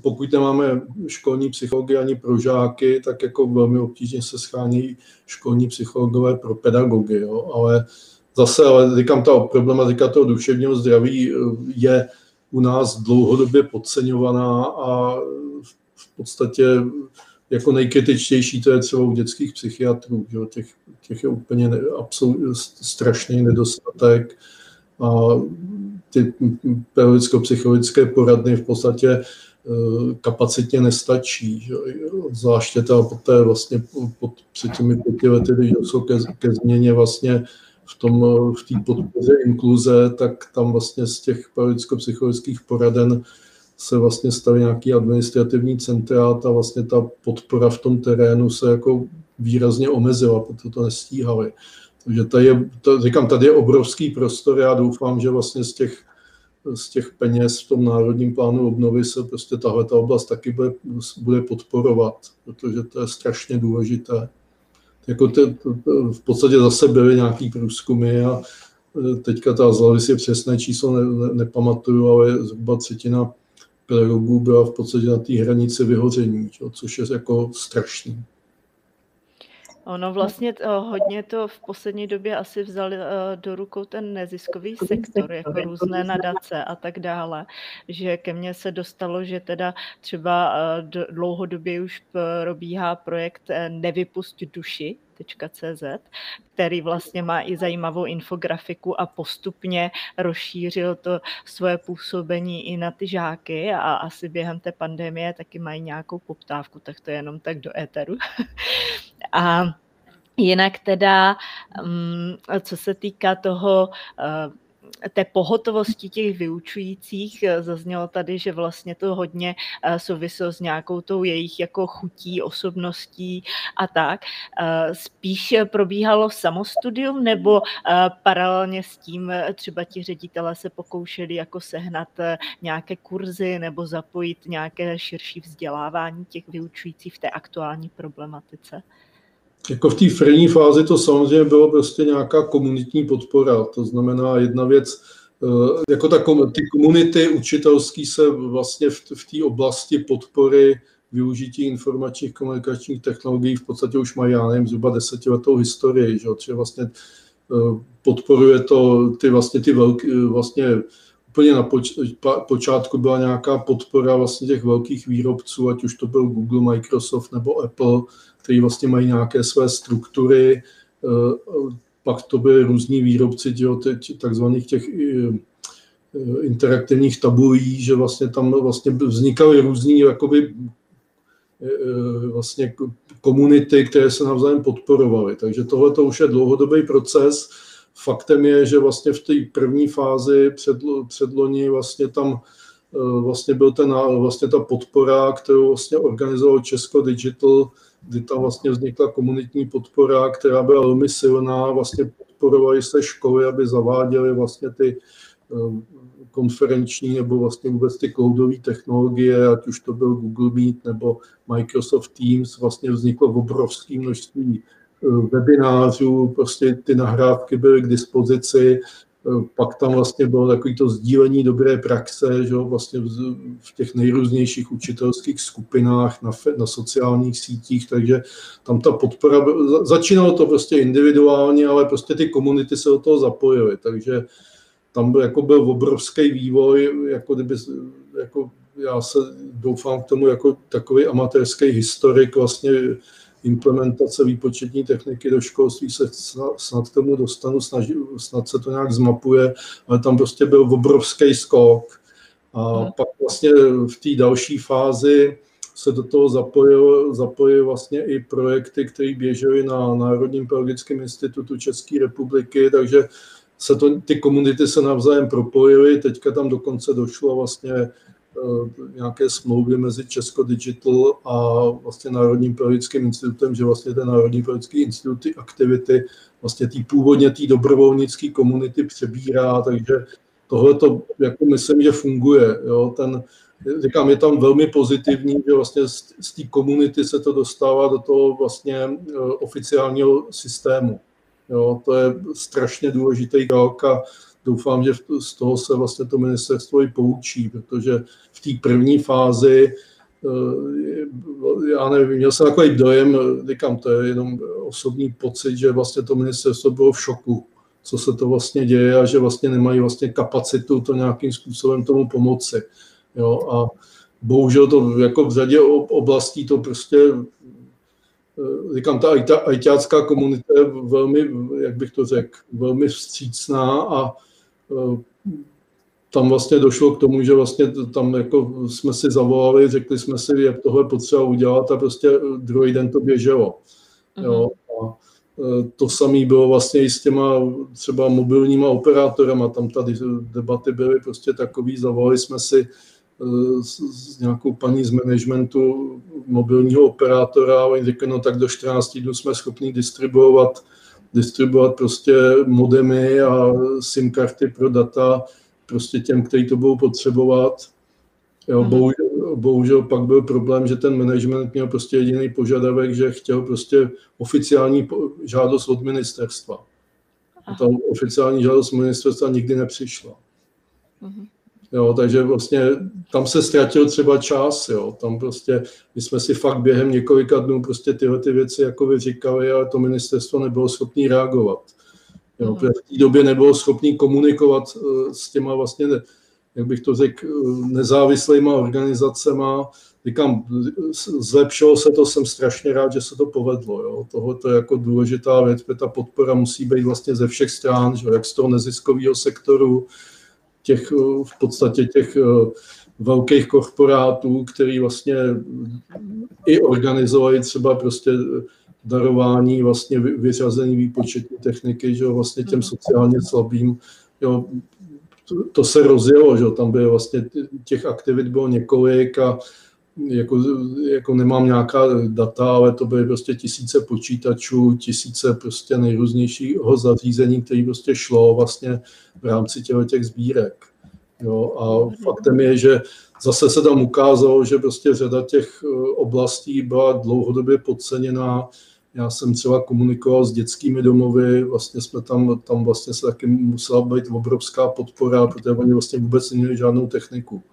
pokud nemáme školní psychologi ani pro žáky, tak jako velmi obtížně se schání školní psychologové pro pedagogy. Jo. Ale zase, ale říkám, ta problematika toho duševního zdraví je u nás dlouhodobě podceňovaná a v podstatě jako nejkritičtější to je třeba u dětských psychiatrů, že? Těch, těch je úplně ne, absolut, strašný nedostatek a ty pedagogicko-psychologické poradny v podstatě eh, kapacitně nestačí. Že? Zvláště ta poté vlastně pod, před těmi pěti lety, když došlo ke, ke změně vlastně v tom, v té podpoře inkluze, tak tam vlastně z těch pedagogicko-psychologických poraden se vlastně staví nějaký administrativní centra a ta vlastně ta podpora v tom terénu se jako výrazně omezila, protože to nestíhali. Takže tady je, to, říkám, tady je obrovský prostor, já doufám, že vlastně z těch, z těch peněz v tom národním plánu obnovy se prostě tahle ta oblast taky bude, bude podporovat, protože to je strašně důležité jako te, v podstatě zase byly nějaký průzkumy a e, teďka ta z si přesné číslo ne, ne, nepamatuju, ale zhruba třetina pedagogů byla v podstatě na té hranici vyhoření, čo, což je jako strašný. Ono vlastně to, hodně to v poslední době asi vzali uh, do rukou ten neziskový sektor, jako různé nadace a tak dále, že ke mně se dostalo, že teda třeba uh, dlouhodobě už probíhá projekt Nevypust duši, CZ, který vlastně má i zajímavou infografiku a postupně rozšířil to svoje působení i na ty žáky a asi během té pandemie taky mají nějakou poptávku, tak to je jenom tak do éteru. a Jinak teda, mm, co se týká toho, eh, té pohotovosti těch vyučujících. Zaznělo tady, že vlastně to hodně souviselo s nějakou tou jejich jako chutí, osobností a tak. Spíš probíhalo samostudium nebo paralelně s tím třeba ti ředitelé se pokoušeli jako sehnat nějaké kurzy nebo zapojit nějaké širší vzdělávání těch vyučujících v té aktuální problematice? Jako v té první fázi to samozřejmě bylo prostě nějaká komunitní podpora. To znamená jedna věc, eh, jako ta, ty komunity učitelský se vlastně v, v té oblasti podpory využití informačních komunikačních technologií v podstatě už mají, já nevím, zhruba desetiletou historii, že, že vlastně eh, podporuje to ty vlastně ty velké, vlastně úplně na poč, počátku byla nějaká podpora vlastně těch velkých výrobců, ať už to byl Google, Microsoft nebo Apple, který vlastně mají nějaké své struktury, eh, pak to byly různí výrobci těch, takzvaných těch eh, interaktivních tabulí, že vlastně tam vlastně vznikaly různý jakoby eh, vlastně komunity, které se navzájem podporovaly. Takže tohle to už je dlouhodobý proces. Faktem je, že vlastně v té první fázi před, předloni vlastně tam vlastně byl ten, vlastně ta podpora, kterou vlastně organizoval Česko Digital, kdy tam vlastně vznikla komunitní podpora, která byla velmi silná, vlastně podporovali se školy, aby zaváděly vlastně ty eh, konferenční nebo vlastně vůbec ty cloudové technologie, ať už to byl Google Meet nebo Microsoft Teams, vlastně vzniklo obrovské množství eh, webinářů, prostě ty nahrávky byly k dispozici, pak tam vlastně bylo takový to sdílení dobré praxe, že vlastně v těch nejrůznějších učitelských skupinách na, na sociálních sítích, takže tam ta podpora, začínalo to prostě individuálně, ale prostě ty komunity se do toho zapojily, takže tam byl, jako byl obrovský vývoj, jako kdyby, jako já se doufám k tomu jako takový amatérský historik vlastně implementace výpočetní techniky do školství se snad k tomu dostanu, snaží, snad se to nějak zmapuje, ale tam prostě byl obrovský skok. A hmm. pak vlastně v té další fázi se do toho zapojil, zapojil vlastně i projekty, které běžely na Národním pedagogickém institutu České republiky, takže se to, ty komunity se navzájem propojily, teďka tam dokonce došlo vlastně nějaké smlouvy mezi Česko Digital a vlastně Národním pedagogickým institutem, že vlastně ten Národní pedagogický institut ty aktivity vlastně tý původně té dobrovolnické komunity přebírá, takže tohle to jako myslím, že funguje. Jo? Ten, říkám, je tam velmi pozitivní, že vlastně z, z té komunity se to dostává do toho vlastně eh, oficiálního systému. Jo? To je strašně důležitý krok a doufám, že z toho se vlastně to ministerstvo i poučí, protože v té první fázi eh, já nevím, měl jsem takový dojem, říkám, to je jenom osobní pocit, že vlastně to ministerstvo bylo v šoku, co se to vlastně děje a že vlastně nemají vlastně kapacitu to nějakým způsobem tomu pomoci. Jo, a bohužel to jako v řadě oblastí to prostě eh, říkám, ta ajťácká komunita je velmi, jak bych to řekl, velmi vstřícná a tam vlastně došlo k tomu, že vlastně tam jako jsme si zavolali, řekli jsme si, jak tohle potřeba udělat a prostě druhý den to běželo. Uh-huh. Jo. A eh, to samé bylo vlastně i s těma třeba mobilníma operátorama, tam tady debaty byly prostě takový, zavolali jsme si eh, s, s nějakou paní z managementu mobilního operátora a oni řekli, no tak do 14 dnů jsme schopni distribuovat distribuovat prostě modemy a SIM karty pro data prostě těm, kteří to budou potřebovat. Jo, mm-hmm. bohužel, bohužel pak byl problém, že ten management měl prostě jediný požadavek, že chtěl prostě oficiální žádost od ministerstva. A ta oficiální žádost ministerstva nikdy nepřišla. Mm-hmm. Jo, takže vlastně tam se ztratil třeba čas, jo. Tam prostě, my jsme si fakt během několika dnů prostě tyhle ty věci jako vyříkali, ale to ministerstvo nebylo schopné reagovat. Jo, mm. v té době nebylo schopné komunikovat uh, s těma vlastně, jak bych to řekl, uh, nezávislýma organizacema. Říkám, zlepšilo se to, jsem strašně rád, že se to povedlo. Jo. Tohle to je jako důležitá věc, protože ta podpora musí být vlastně ze všech stran, že, jak z toho neziskového sektoru, těch v podstatě těch eh, velkých korporátů, který vlastně i organizovali třeba prostě darování vlastně vyřazení výpočetní techniky, že vlastně těm mhm. sociálně slabým. Jo, to se rozjelo, že tam by vlastně těch aktivit bylo několik a jako, jako nemám nějaká data, ale to byly prostě tisíce počítačů, tisíce prostě nejrůznějšího zařízení, které prostě šlo vlastně v rámci těchto těch sbírek. Jo, a mhm. faktem je, že zase se tam ukázalo, že prostě řada těch eh, oblastí byla dlouhodobě podceněná. Já jsem třeba komunikoval s dětskými domovy, vlastně jsme tam, tam vlastně se taky musela být obrovská podpora, protože oni vlastně vůbec neměli žádnou techniku.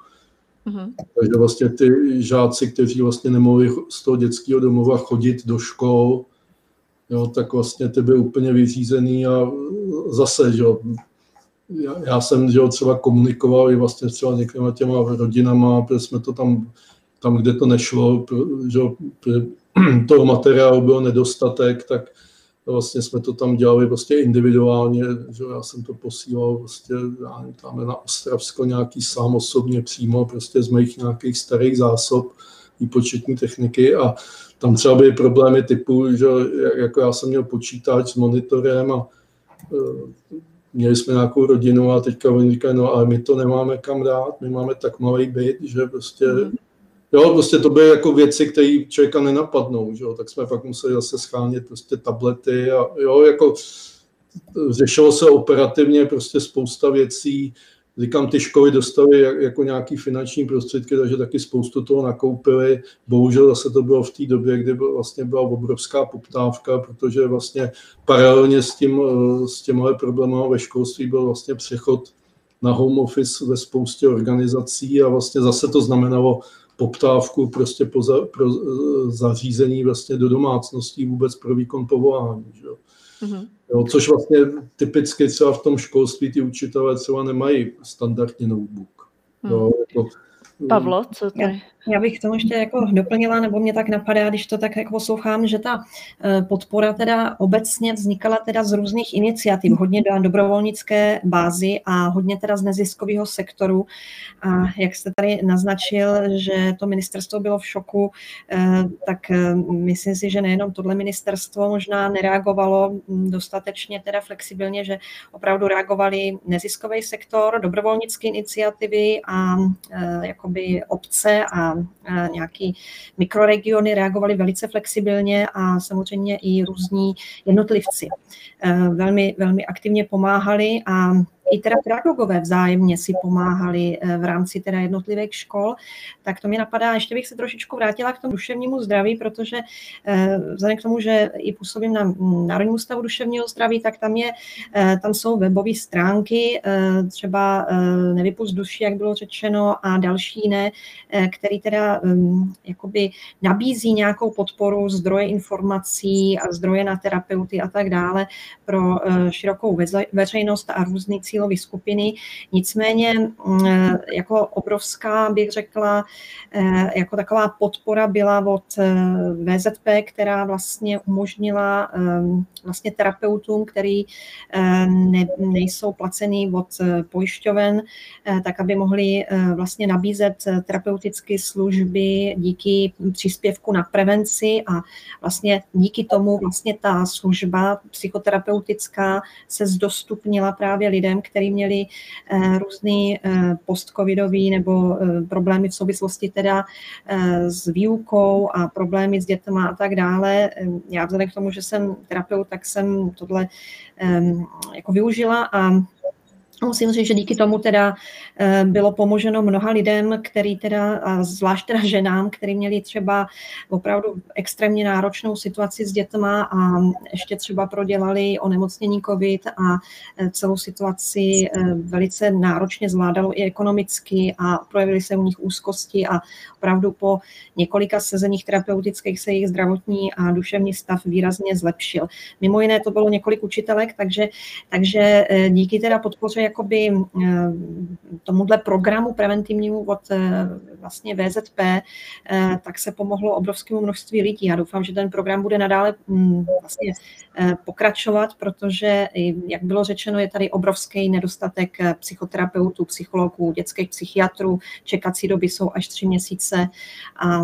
Mm-hmm. Takže vlastně ty žáci, kteří vlastně nemohli z toho dětského domova chodit do škol, jo, tak vlastně ty byly úplně vyřízený a zase, že jo, já, já jsem že jo, třeba komunikoval i vlastně třeba některýma těma rodinama, protože jsme to tam, tam kde to nešlo, že jo, toho materiálu byl nedostatek, tak vlastně jsme to tam dělali prostě individuálně, že já jsem to posílal prostě tam na Ostravsko nějaký sám osobně přímo prostě z mých nějakých starých zásob výpočetní techniky a tam třeba byly problémy typu, že jako já jsem měl počítač s monitorem a e, měli jsme nějakou rodinu a teďka oni říkají, no ale my to nemáme kam dát, my máme tak malý byt, že prostě mm. Jo, prostě to byly jako věci, které člověka nenapadnou, že jo? tak jsme pak museli zase schánět prostě tablety a jo, jako řešilo se operativně prostě spousta věcí, říkám, ty školy dostaly jako nějaký finanční prostředky, takže taky spoustu toho nakoupili. Bohužel zase to bylo v té době, kdy byl, vlastně byla obrovská poptávka, protože vlastně paralelně s, tím, s těmhle problémy ve školství byl vlastně přechod na home office ve spoustě organizací a vlastně zase to znamenalo poptávku prostě po za, pro eh, zařízení vlastně do domácností vůbec pro výkon povolání. Že? Mm-hmm. Jo, což vlastně typicky třeba v tom školství ty učitelé třeba nemají standardně notebook. Mm. Jo, jako, Pavlo, co tady? Já bych tomu ještě jako doplnila, nebo mě tak napadá, když to tak jako poslouchám, že ta eh, podpora teda obecně vznikala teda z různých iniciativ, hodně do dobrovolnické bázy a hodně teda z neziskového sektoru. A jak jste tady naznačil, že to ministerstvo bylo v šoku, eh, tak eh, myslím si, že nejenom tohle ministerstvo možná nereagovalo hm, dostatečně teda flexibilně, že opravdu reagovali neziskový sektor, dobrovolnické iniciativy a jakoby obce a nějaký mikroregiony reagovaly velice flexibilně a samozřejmě i různí jednotlivci e, velmi, velmi aktivně pomáhali a i teda pedagogové vzájemně si pomáhali eh, v rámci teda jednotlivých škol, tak to mi napadá, ještě bych se trošičku vrátila k tomu duševnímu zdraví, protože eh, vzhledem k tomu, že i působím na Národním ústavu duševního zdraví, tak tam, je, eh, tam jsou webové stránky, třeba Nevypust duši, jak bylo řečeno, a další jiné, který teda mm, jakoby nabízí nějakou podporu, zdroje informací a zdroje na terapeuty a tak dále pro širokou veřejnost a různý cílové skupiny. Nicméně mm, jako obrovská bych řekla, eh, jako taková podpora byla od eh, VZP, která vlastně umožnila ehm, vlastně terapeutům, který eh, ne, nejsou placený od pojišťoven, tak aby mohli vlastně nabízet terapeutické služby díky příspěvku na prevenci a vlastně díky tomu vlastně ta služba psychoterapeutická se zdostupnila právě lidem, kteří měli eh, různý eh, postcovidový nebo eh, problémy v souvislosti teda s výukou a problémy s dětma a tak dále. Já vzhledem k tomu, že jsem terapeut, tak jsem tohle jako využila a Musím říct, že díky tomu teda eh, bylo pomoženo mnoha lidem, který teda, a zvlášť teda ženám, který měli třeba opravdu extrémně náročnou situaci s dětma a ještě třeba prodělali onemocnění COVID a eh, celou situaci eh, velice náročně zvládalo i ekonomicky a projevily se u nich úzkosti a opravdu po několika sezeních terapeutických se jejich zdravotní a duševní stav výrazně zlepšil. Mimo jiné to bylo několik učitelek, takže, takže díky teda podpoře jakoby eh, tomuhle programu preventivnímu od eh, vlastně VZP, eh, tak se pomohlo obrovskému množství lidí. Já doufám, že ten program bude nadále mm, vlastně pokračovat, protože, jak bylo řečeno, je tady obrovský nedostatek psychoterapeutů, psychologů, dětských psychiatrů, čekací doby jsou až tři měsíce a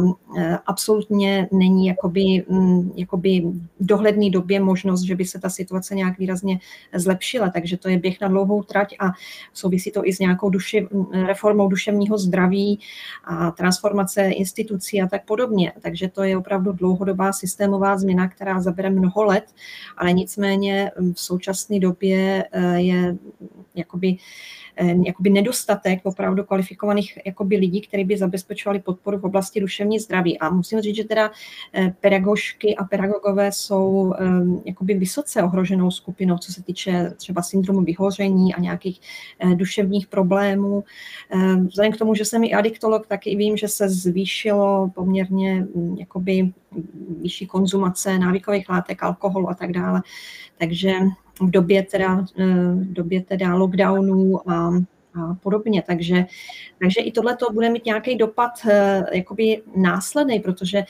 absolutně není jakoby, mm, jakoby v dohledné době možnost, že by se ta situace nějak výrazně zlepšila, takže to je běh na dlouhou trať a souvisí to i s nějakou duši, reformou duševního zdraví a transformace institucí a tak podobně. Takže to je opravdu dlouhodobá systémová změna, která zabere mnoho let, ale nicméně v současné době je jakoby Eh, jakoby nedostatek opravdu kvalifikovaných jakoby lidí, kteří by zabezpečovali podporu v oblasti duševní zdraví. A musím říct, že teda eh, pedagožky a pedagogové jsou eh, jakoby vysoce ohroženou skupinou, co se týče třeba syndromu vyhoření a nějakých duševních problémů. Vzhledem k tomu, že jsem i adiktolog, tak i vím, že se zvýšilo poměrně hm, jakoby vyšší konzumace návykových látek, alkoholu a tak dále. Takže v době teda, eh, v době teda lockdownů a, a podobně. Takže, takže i tohle to bude mít nějaký dopad eh, jakoby následný, protože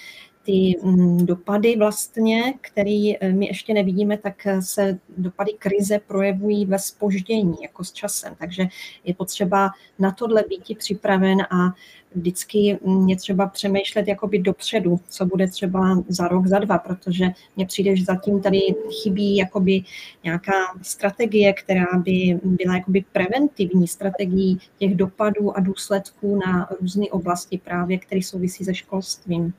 ty mm, dopady vlastně, který eh, my ještě nevidíme, tak se dopady krize projevují ve spoždění, jako s časem. Takže je potřeba na tohle být připraven a vždycky mě třeba přemýšlet jakoby dopředu, co bude třeba za rok, za dva, protože mně přijde, že zatím tady chybí jakoby nějaká strategie, která by byla jakoby preventivní strategií těch dopadů a důsledků na různé oblasti právě, které souvisí se školstvím.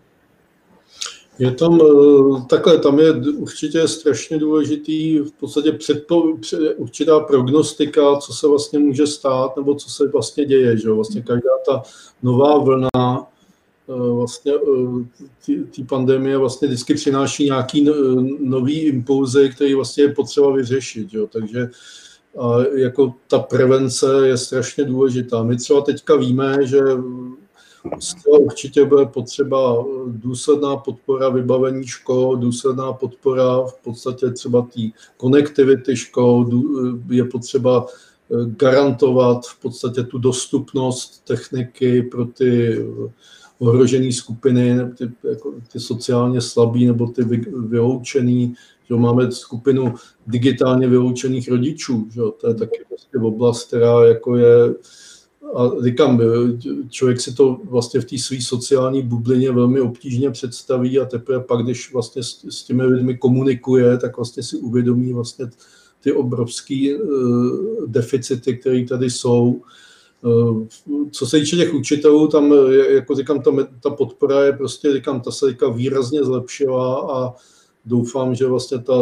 Je tam eh, takhle, tam je určitě strašně důležitý v podstatě předpo, před, určitá prognostika, co se vlastně může stát, nebo co se vlastně děje. Že? Vlastně každá ta nová vlna eh, vlastně eh, té pandemie vlastně vždycky přináší nějaký nový impulzy, který vlastně je potřeba vyřešit. Že? Takže jako ta prevence je strašně důležitá. My třeba teďka víme, že Zcela určitě bude potřeba důsledná podpora vybavení škol, důsledná podpora v podstatě třeba té konektivity škol, je potřeba eh, garantovat v podstatě tu dostupnost techniky pro ty ohrožené skupiny, ty, jako ty sociálně slabý nebo ty vyloučený, že máme skupinu digitálně vyloučených rodičů, že? to je taky vlastně oblast, která jako je a říkám, člověk si to vlastně v té své sociální bublině velmi obtížně představí a teprve pak, když vlastně s, s těmi lidmi komunikuje, tak vlastně si uvědomí vlastně ty obrovské uh, deficity, které tady jsou. Uh, co se týče těch učitelů, tam, jako říkám, ta, ta podpora je prostě, říkám, ta se výrazně zlepšila a doufám, že vlastně, ta,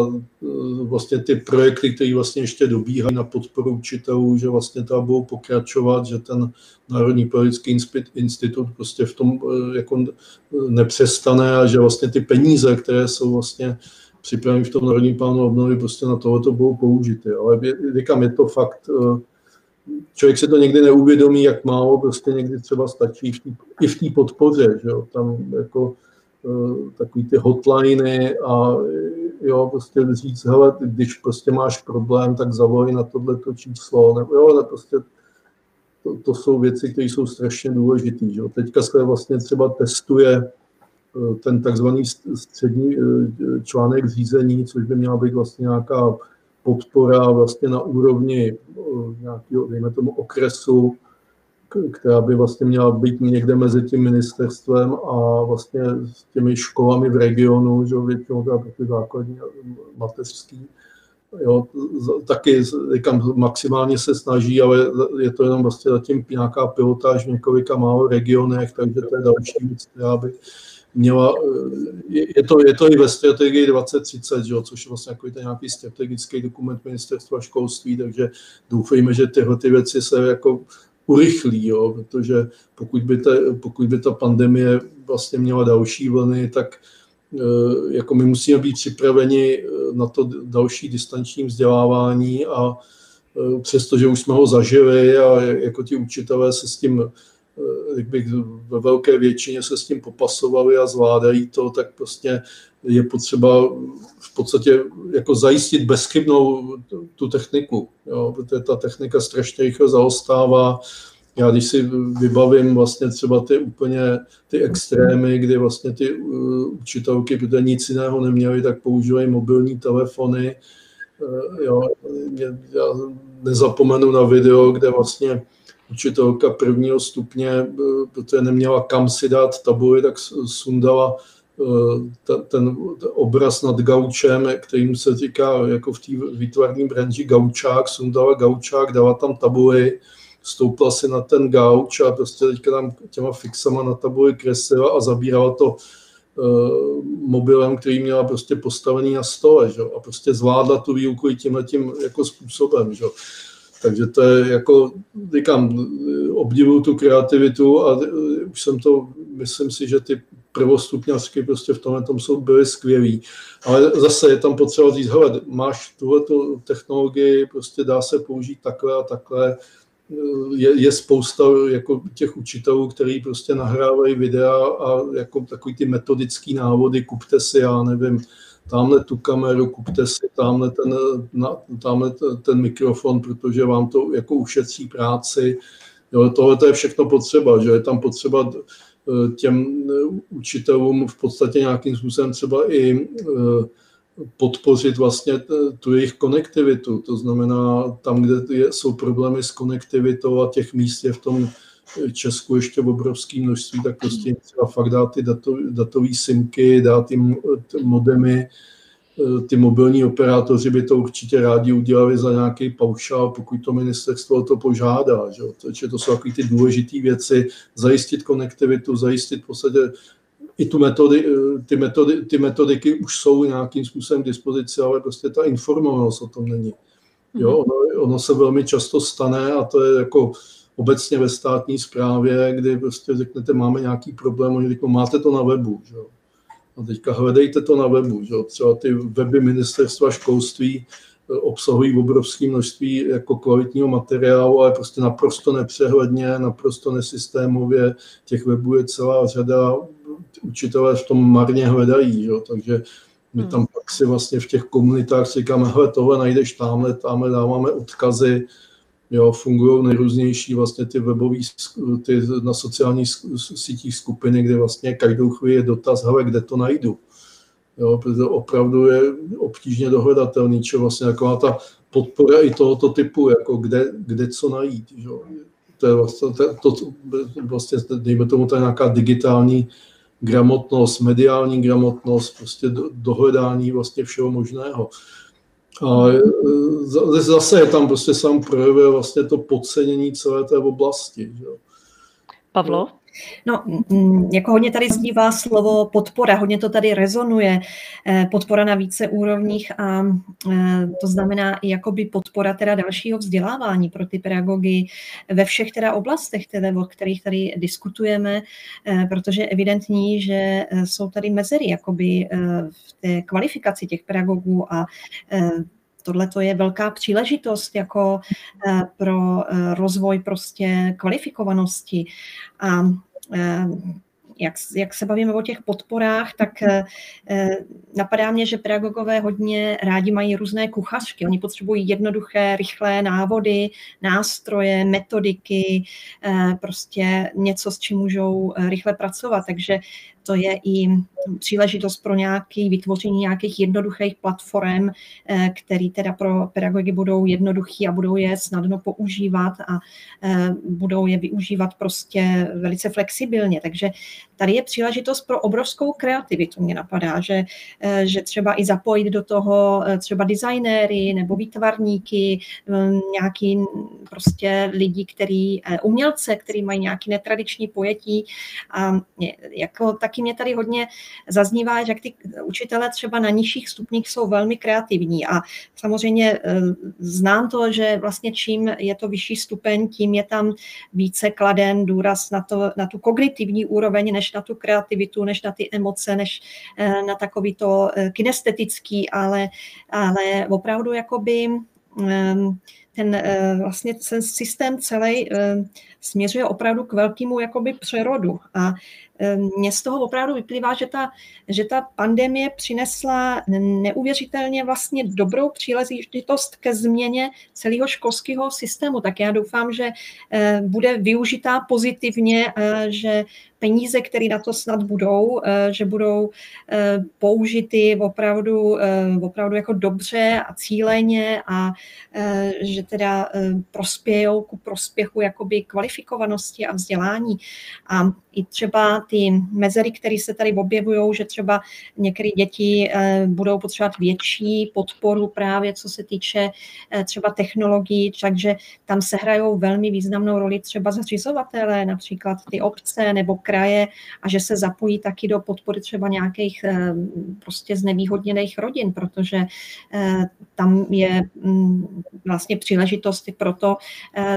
vlastně ty projekty, které vlastně ještě dobíhají na podporu učitelů, že vlastně to budou pokračovat, že ten Národní politický institut prostě v tom eh, jako nepřestane a že vlastně ty peníze, které jsou vlastně připraveny v tom Národním plánu obnovy, prostě na tohle budou použity. Ale říkám, je to fakt, eh, člověk se to někdy neuvědomí, jak málo prostě někdy třeba stačí v tý, i v té podpoře, že jo? tam jako Eh, takový ty hotliny a jo, prostě říct, hele, když prostě máš problém, tak zavolej na tohleto číslo, nebo jo, ale prostě to, to jsou věci, které jsou strašně důležité. Teďka se vlastně třeba testuje eh, ten takzvaný střední eh, článek řízení, což by měla být vlastně nějaká podpora vlastně na úrovni nějakého, dejme tomu, okresu, která by vlastně měla být někde mezi tím ministerstvem a vlastně s těmi školami v regionu, že většinou teda ty základní mateřský. Jo, taky říkám, maximálně se snaží, ale je to jenom vlastně zatím nějaká pilotáž v několika málo regionech, takže to je další věc, která by měla, je to, je to i ve strategii 2030, že, což je vlastně jako ten nějaký strategický dokument ministerstva školství, takže doufejme, že tyhle ty věci se jako urychlí, jo, protože pokud by, ta, pokud by ta pandemie vlastně měla další vlny, tak eh, jako my musíme být připraveni eh, na to další distanční vzdělávání a eh, přestože už jsme ho zažili a jako ti učitelé se s tím, jak bych ve velké většině se s tím popasovali a zvládají to, tak prostě je potřeba v podstatě jako zajistit bezchybnou tu techniku, jo, protože ta technika strašně rychle zaostává. Já když si vybavím vlastně třeba ty úplně ty extrémy, kdy vlastně ty uh, učitelky, protože nic jiného neměly, tak používají mobilní telefony. Uh, jo, já nezapomenu na video, kde vlastně učitelka prvního stupně, uh, protože neměla kam si dát tabuly, tak sundala ten, ten obraz nad gaučem, kterým se říká jako v té výtvarní branži gaučák, sundala gaučák, dala tam tabuli, stoupla si na ten gauč a prostě teďka tam těma fixama na tabuli kreslila a zabírala to uh, mobilem, který měla prostě postavený na stole, že? a prostě zvládla tu výuku i tímhle tím jako způsobem. Že? Takže to je jako, říkám, obdivuju tu kreativitu a už jsem to, myslím si, že ty prvostupňařky prostě v tomhle tom jsou byly skvělí. Ale zase je tam potřeba říct, hele, máš tuhle technologii, prostě dá se použít takhle a takhle, je, je spousta jako těch učitelů, kteří prostě nahrávají videa a jako takový ty metodický návody, kupte si, já nevím, tamhle tu kameru, kupte si tamhle ten, na, tamhle ten mikrofon, protože vám to jako ušetří práci. Jo, tohle to je všechno potřeba, že je tam potřeba těm učitelům v podstatě nějakým způsobem třeba i eh, podpořit vlastně tu jejich konektivitu. To znamená, tam, kde jsou problémy s konektivitou a těch míst je v tom Česku ještě v obrovské množství, tak prostě třeba fakt dát ty datové simky, dát ty modemy, ty mobilní operátoři by to určitě rádi udělali za nějaký paušál, pokud to ministerstvo to požádá. Že? Takže to jsou takové ty důležité věci, zajistit konektivitu, zajistit v podstatě i tu metody, eh, ty, metody, ty metodiky už jsou nějakým způsobem k dispozici, ale prostě ta informovanost o tom není. Jo, mhm. ono, ono se velmi často stane a to je jako obecně ve státní správě, kdy prostě řeknete, máme nějaký problém, oni řeknou, máte to na webu. Že? A teďka hledejte to na webu. Že? Třeba ty weby ministerstva školství eh, obsahují obrovské množství jako kvalitního materiálu, ale prostě naprosto nepřehledně, naprosto nesystémově. Těch webů je celá řada, učitelé v tom marně hledají, jo? takže my tam hmm. pak si vlastně v těch komunitách říkáme, hele, tohle najdeš tamhle, tamhle dáváme odkazy, jo, fungují nejrůznější vlastně ty webové, ty na sociálních sítích skupiny, kde vlastně každou chvíli je dotaz, hele, kde to najdu. Jo, protože opravdu je obtížně dohledatelný, čo vlastně taková ta podpora i tohoto typu, jako kde, kde co najít. Jo. To je vlastně, to, to, vlastně, dejme tomu, to je nějaká digitální gramotnost, mediální gramotnost, prostě do, dohledání vlastně všeho možného. A e, zase je tam prostě sám projevuje vlastně to podcenění celé té oblasti. Že? Pavlo? No, jako hodně tady zdívá slovo podpora, hodně to tady rezonuje, eh, podpora na více úrovních a eh, to znamená i jakoby podpora teda dalšího vzdělávání pro ty pedagogy ve všech teda oblastech, teda, o kterých tady diskutujeme, eh, protože je evidentní, že jsou tady mezery jakoby v té kvalifikaci těch pedagogů a tohle to je velká příležitost jako pro rozvoj prostě kvalifikovanosti. A Eh, jak, jak se bavíme o těch podporách, tak eh, eh, napadá mě, že pedagogové hodně rádi mají různé kuchařky. Oni potřebují jednoduché, rychlé návody, nástroje, metodiky, prostě něco, s čím můžou rychle pracovat. Takže to je i příležitost pro nějaké vytvoření nějakých jednoduchých platform, eh, které teda pro pedagogy budou jednoduchý a budou je snadno používat a eh, budou je využívat prostě velice flexibilně. Takže tady je příležitost pro obrovskou kreativitu, mě napadá, že, eh, že třeba i zapojit do toho třeba designéry nebo výtvarníky, nějaký prostě lidi, který, umělce, který mají nějaký netradiční pojetí a jako taky mě tady hodně zaznívá, že ty učitelé třeba na nižších stupních jsou velmi kreativní a samozřejmě eh, znám to, že vlastně čím je to vyšší stupeň, tím je tam více kladen důraz na, to, na tu kognitivní úroveň, než na tu kreativitu, než na ty emoce, než eh, na takový to eh, kinestetický, ale, ale opravdu jakoby ten vlastně ten systém celý směřuje opravdu k velkému jakoby přerodu a mně z toho opravdu vyplývá, že ta, že ta pandemie přinesla neuvěřitelně vlastně dobrou příležitost ke změně celého školského systému. Tak já doufám, že eh, bude využitá pozitivně, eh, že peníze, které na to snad budou, eh, že budou použity opravdu, opravdu jako dobře a cíleně a že teda prospějou ku prospěchu jakoby kvalifikovanosti a vzdělání. A i třeba ty mezery, které se tady objevují, že třeba některé děti eh, budou potřebovat větší podporu právě co se týče eh, třeba technologií, takže tam se hrajou velmi významnou roli třeba zřizovatele, například ty obce nebo kraje a že se zapojí taky do podpory třeba nějakých eh, prostě znevýhodněných rodin, protože tam je mm, vlastně příležitosti pro to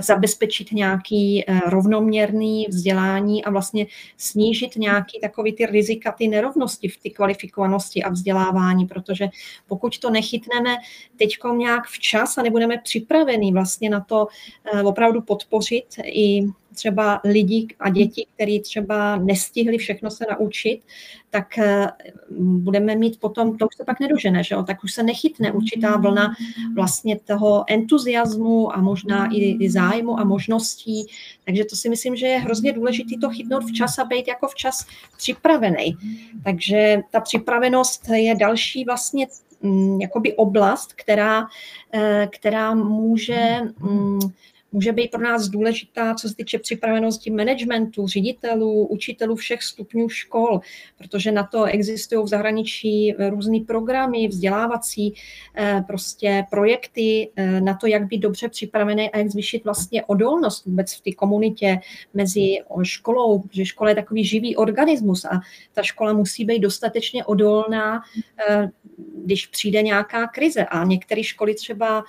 zabezpečit nějaký rovnoměrný vzdělání a vlastně snížit nějaký takový ty rizika, ty nerovnosti v ty kvalifikovanosti a vzdělávání, protože pokud to nechytneme teď nějak včas a nebudeme připravení vlastně na to eh, opravdu podpořit i třeba lidi a děti, kteří třeba nestihli všechno se naučit, tak eh, budeme mít potom, to už se pak nedožene, že jo? tak už se nechytne určitá vlna vlastně toho entuziasmu a možná i, i zájmu a možností. Takže to si myslím, že je hrozně důležité to chytnout včas a být jako včas připravený. Takže ta připravenost je další vlastně mm, jakoby oblast, která, eh, která může mm, může být pro nás důležitá, co se týče připravenosti managementu, ředitelů, učitelů všech stupňů škol, protože na to existují v zahraničí různé programy, vzdělávací eh, prostě projekty eh, na to, jak být dobře připravený a jak zvýšit vlastně odolnost vůbec v té komunitě mezi školou, že škola je takový živý organismus a ta škola musí být dostatečně odolná, eh, když přijde nějaká krize. A některé školy třeba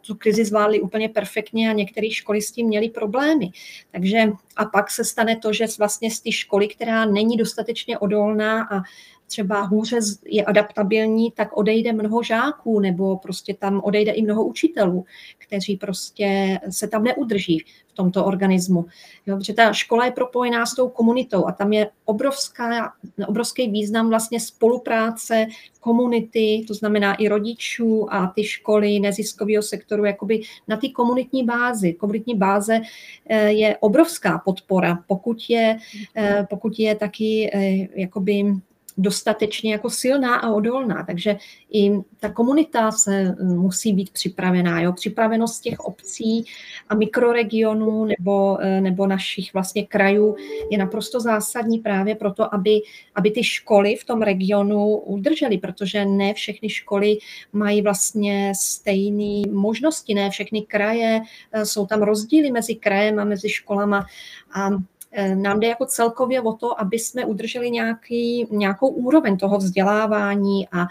tu krizi zvládly úplně perfektně a některé školy s tím měly problémy. Takže a pak se stane to, že vlastně z té školy, která není dostatečně odolná a třeba hůře je adaptabilní, tak odejde mnoho žáků nebo prostě tam odejde i mnoho učitelů, kteří prostě se tam neudrží v tomto organismu. Jo, protože ta škola je propojená s tou komunitou a tam je obrovská, obrovský význam vlastně spolupráce komunity, to znamená i rodičů a ty školy neziskového sektoru, jakoby na ty komunitní bázi. Komunitní báze eh, je obrovská podpora, pokud je, eh, pokud je taky eh, jakoby dostatečně jako silná a odolná. Takže i ta komunita se mm, musí být připravená. Jo? Připravenost těch obcí a mikroregionů nebo, e, nebo našich vlastně krajů je naprosto zásadní právě proto, aby, aby ty školy v tom regionu udržely, protože ne všechny školy mají vlastně stejné možnosti, ne všechny kraje, e, jsou tam rozdíly mezi krajem a mezi školama a Eh, nám jde jako celkově o to, aby jsme udrželi nějaký, nějakou úroveň toho vzdělávání a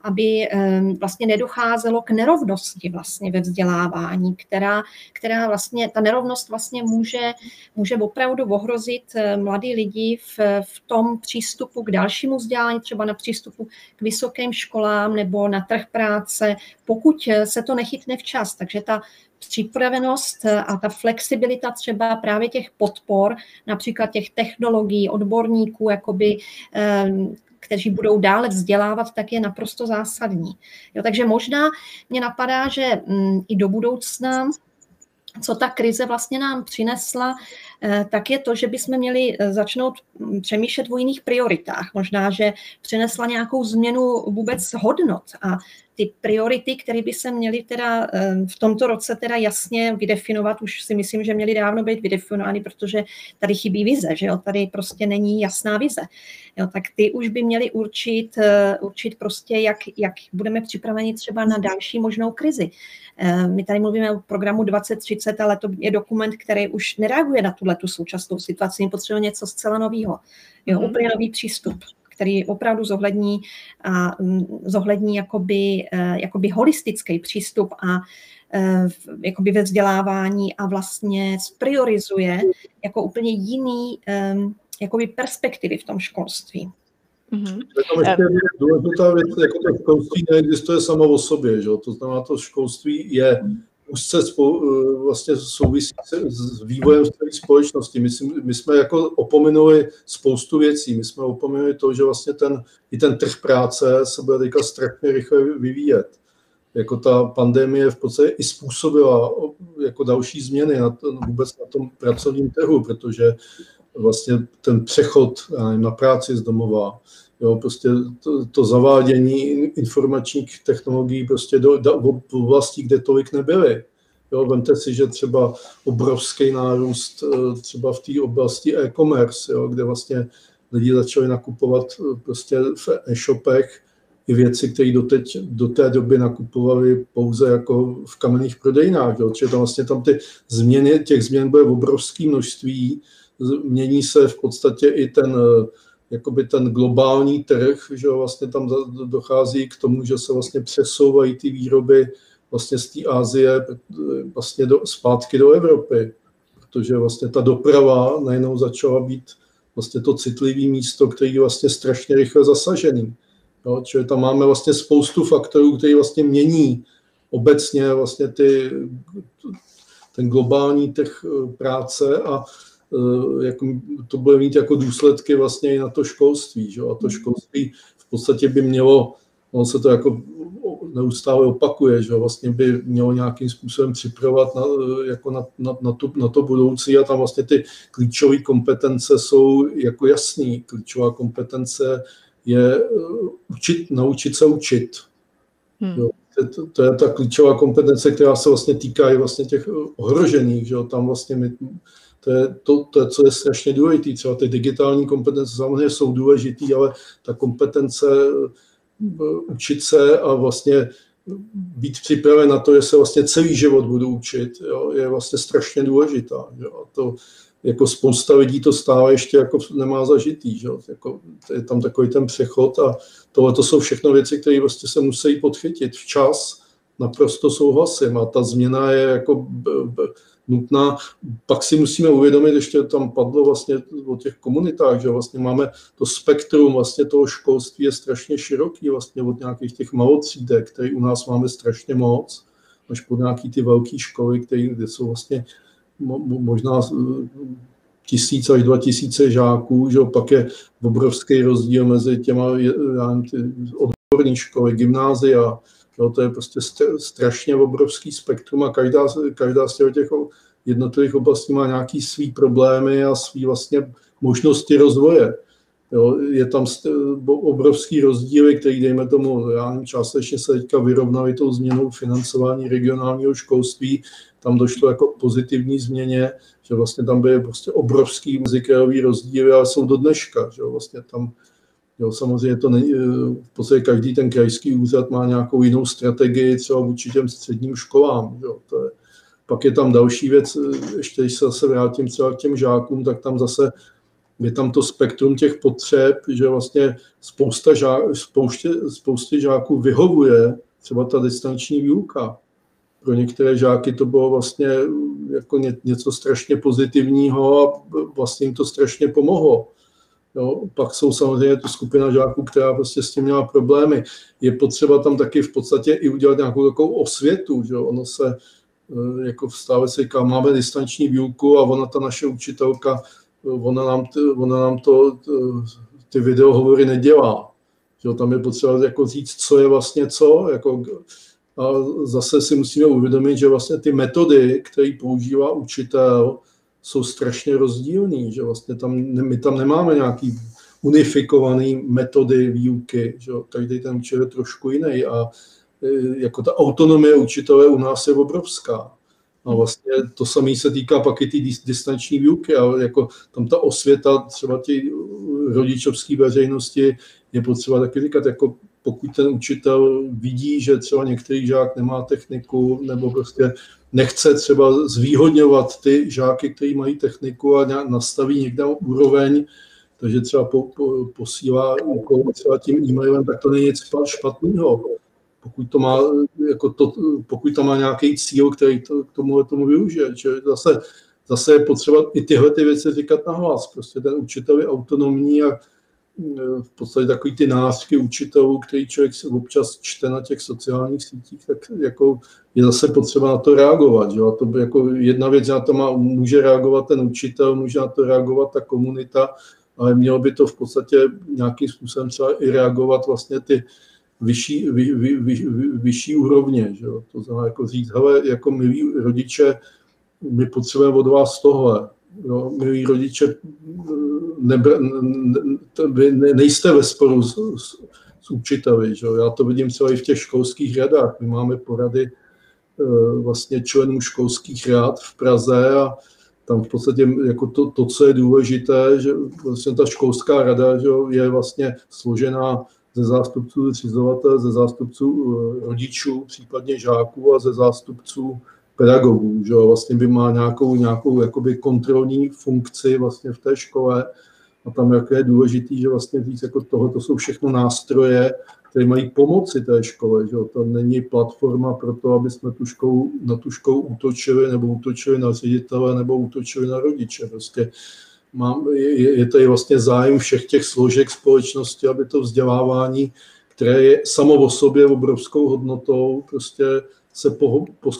aby eh, vlastně nedocházelo k nerovnosti vlastně ve vzdělávání, která, která vlastně, ta nerovnost vlastně může, může opravdu ohrozit eh, mladí lidi v, v tom přístupu k dalšímu vzdělání, třeba na přístupu k vysokým školám nebo na trh práce, pokud se to nechytne včas. Takže ta připravenost a ta flexibilita třeba právě těch podpor, například těch technologií, odborníků, jakoby, kteří budou dále vzdělávat, tak je naprosto zásadní. Jo, takže možná mě napadá, že mm, i do budoucna co ta krize vlastně nám přinesla, eh, tak je to, že bychom měli eh, začnout mm, přemýšlet o jiných prioritách. Možná, že přinesla nějakou změnu vůbec hodnot a ty priority, které by se měly teda v tomto roce teda jasně vydefinovat, už si myslím, že měly dávno být vydefinovány, protože tady chybí vize, že jo, tady prostě není jasná vize. Jo, tak ty už by měly určit, eh, určit prostě, jak, jak budeme připraveni třeba na další možnou krizi. My tady mluvíme o programu 2030, ale to je dokument, který už nereaguje na tuhle tu současnou situaci. My potřebujeme něco zcela nového. Jo, mm-hmm. úplně nový přístup který opravdu zohlední, a, zohlední jakoby, e, jakoby holistický přístup a e, jakoby ve vzdělávání a vlastně spriorizuje jako úplně jiný e, jakoby perspektivy v tom školství. Mm-hmm. Je ještě důležitá věc, jako to školství neexistuje samo o sobě, že? to znamená, to školství je úzce spolu, eh, vlastně souvisí s vývojem společnosti. My, si, my jsme jako opomenuli spoustu věcí. My jsme opomenuli to, že vlastně ten, i ten trh práce se bude teďka strašně rychle vyvíjet. Jako ta pandemie v podstatě i způsobila jako další změny na vůbec na tom pracovním trhu, protože vlastně ten přechod na práci z domova, jo, prostě to, to zavádění informačních technologií prostě do, do, v oblasti, kde tolik nebyly. Jo, vemte si, že třeba obrovský nárůst třeba v té oblasti e-commerce, jo, kde vlastně lidi začali nakupovat prostě v e-shopech i věci, které doteď, do té doby nakupovali pouze jako v kamenných prodejnách. Jo. Čili tam vlastně tam ty změny, těch změn bude obrovské množství, mění se v podstatě i ten, jakoby ten globální trh, že vlastně tam dochází k tomu, že se vlastně přesouvají ty výroby vlastně z té Asie vlastně do, zpátky do Evropy, protože vlastně ta doprava najednou začala být vlastně to citlivé místo, který je vlastně strašně rychle zasažený. Jo, čili tam máme vlastně spoustu faktorů, které vlastně mění obecně vlastně ty, ten globální trh eh, práce a eh, jak to bude mít jako důsledky vlastně i na to školství. Že? A to školství v podstatě by mělo, ono se to jako neustále opakuje, že vlastně by mělo nějakým způsobem připravovat na, eh, jako na, na, na, tu, na to budoucí a tam vlastně ty klíčové kompetence jsou jako jasný. Klíčová kompetence je eh, učit, naučit se učit. Hmm. Jo, to, to je ta klíčová kompetence, která se vlastně týká i vlastně těch ohrožených. Že jo? Tam vlastně my, to je to, to, co je strašně důležité. Třeba ty digitální kompetence samozřejmě jsou důležité, ale ta kompetence eh, učit se a vlastně být připraven na to, že se vlastně celý život budu učit, jo, je vlastně strašně důležitá. Jo. A to, jako spousta lidí to stále ještě jako nemá zažitý, že? Jako, je tam takový ten přechod a tohle to jsou všechno věci, které vlastně se musí podchytit včas, naprosto souhlasím a ta změna je jako b, b, nutná. Pak si musíme uvědomit, ještě tam padlo vlastně o těch komunitách, že vlastně máme to spektrum vlastně toho školství je strašně široký, vlastně od nějakých těch malocídek, které u nás máme strašně moc, až po nějaký ty velké školy, které, kde jsou vlastně možná eh, tisíc až dva tisíce žáků, že pak je obrovský rozdíl mezi těma já nevím, ty odborné školy, gymnázia, jo, to je prostě strašně obrovský spektrum a každá, každá z těch jednotlivých oblastí má nějaký svý problémy a svý vlastně možnosti rozvoje. Jo, je tam obrovský rozdíly, který, dejme tomu, já nevím, částečně se teďka vyrovnali tou změnou financování regionálního školství, tam došlo jako pozitivní změně, že vlastně tam byly prostě obrovský muzikálový rozdíly, ale jsou do dneška, že vlastně tam Jo, samozřejmě to není, v podstatě každý ten krajský úřad má nějakou jinou strategii, třeba vůči těm středním školám. Jo, to je, pak je tam další věc, ještě když se zase vrátím třeba k těm žákům, tak tam zase je tam to spektrum těch potřeb, že vlastně spousta žák, spoustě, spoustě žáků vyhovuje třeba ta distanční výuka pro některé žáky to bylo vlastně jako něco strašně pozitivního a vlastně jim to strašně pomohlo. Jo, pak jsou samozřejmě tu skupina žáků, která prostě s tím měla problémy. Je potřeba tam taky v podstatě i udělat nějakou takovou osvětu, že ono se eh, jako stále se říká, máme distanční výuku a ona, ta naše učitelka, ona nám, ona nám to, ty videohovory nedělá. Že tam je potřeba jako říct, co je vlastně co, jako a zase si musíme uvědomit, že vlastně ty metody, které používá učitel, jsou strašně rozdílné, že vlastně tam, my tam nemáme nějaký unifikovaný metody výuky, že každý ten učitel je trošku jiný a e, jako ta autonomie učitele u nás je obrovská. A vlastně to samé se týká pak i té distanční výuky, ale jako tam ta osvěta třeba ty rodičovské veřejnosti je potřeba taky říkat, jako pokud ten učitel vidí, že třeba některý žák nemá techniku nebo prostě nechce třeba zvýhodňovat ty žáky, kteří mají techniku a nastaví někde úroveň, takže třeba po, po, posílá úkol třeba tím e-mailem, tak to není nic špatného. Pokud, to má, jako to, pokud tam má nějaký cíl, který to, k tomu, tomu využije. Že zase, zase je potřeba i tyhle ty věci říkat nahlas. Prostě ten učitel je autonomní a v podstatě takový ty nářky učitelů, který člověk se občas čte na těch sociálních sítích, tak jako je zase potřeba na to reagovat. Že? A to jako jedna věc, na to má, může reagovat ten učitel, může na to reagovat ta komunita, ale mělo by to v podstatě nějakým způsobem třeba i reagovat vlastně ty vyšší, vy, vy, vy, vy, vyšší úrovně. Že? To znamená jako říct, hele, jako milí rodiče, my potřebujeme od vás tohle, jo, milí rodiče, nebr, ne, vy nejste ve sporu s, s, s učiteli. Že? Já to vidím celé i v těch školských radách. My máme porady vlastně členů školských rád v Praze a tam v podstatě jako to, to, co je důležité, že vlastně ta školská rada že je vlastně složená ze zástupců zřizovatele, ze zástupců rodičů, případně žáků a ze zástupců pedagogů, že vlastně by má nějakou, nějakou jakoby kontrolní funkci vlastně v té škole a tam jak je důležitý, že vlastně víc jako toho, to jsou všechno nástroje, které mají pomoci té škole, že to není platforma pro to, aby jsme tu školu, na tu školu útočili nebo útočili na ředitele nebo útočili na rodiče. Prostě mám, je, je tady vlastně zájem všech těch složek společnosti, aby to vzdělávání, které je samo o sobě obrovskou hodnotou, prostě se po, po,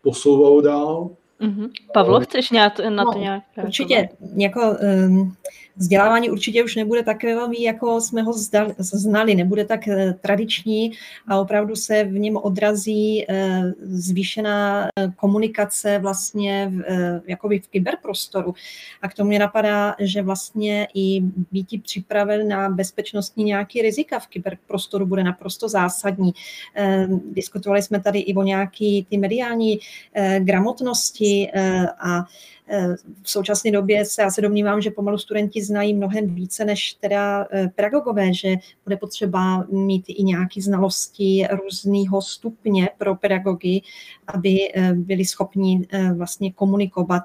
posouvalo dál. Mm-hmm. Pavlo, chceš nějak, na to no, nějak? Určitě. Jako, um, vzdělávání určitě už nebude takový, jako jsme ho znali, nebude tak eh, tradiční a opravdu se v něm odrazí eh, zvýšená eh, komunikace vlastně v, jakoby v kyberprostoru. A k tomu mě napadá, že vlastně i být připraven na bezpečnostní nějaký rizika v kyberprostoru bude naprosto zásadní. Diskutovali jsme tady i o nějaký ty mediální gramotnosti a v současné době se já se domnívám, že pomalu studenti znají mnohem více než teda eh, pedagogové, že bude potřeba mít i nějaké znalosti různého stupně pro pedagogy, aby eh, byli schopni eh, vlastně komunikovat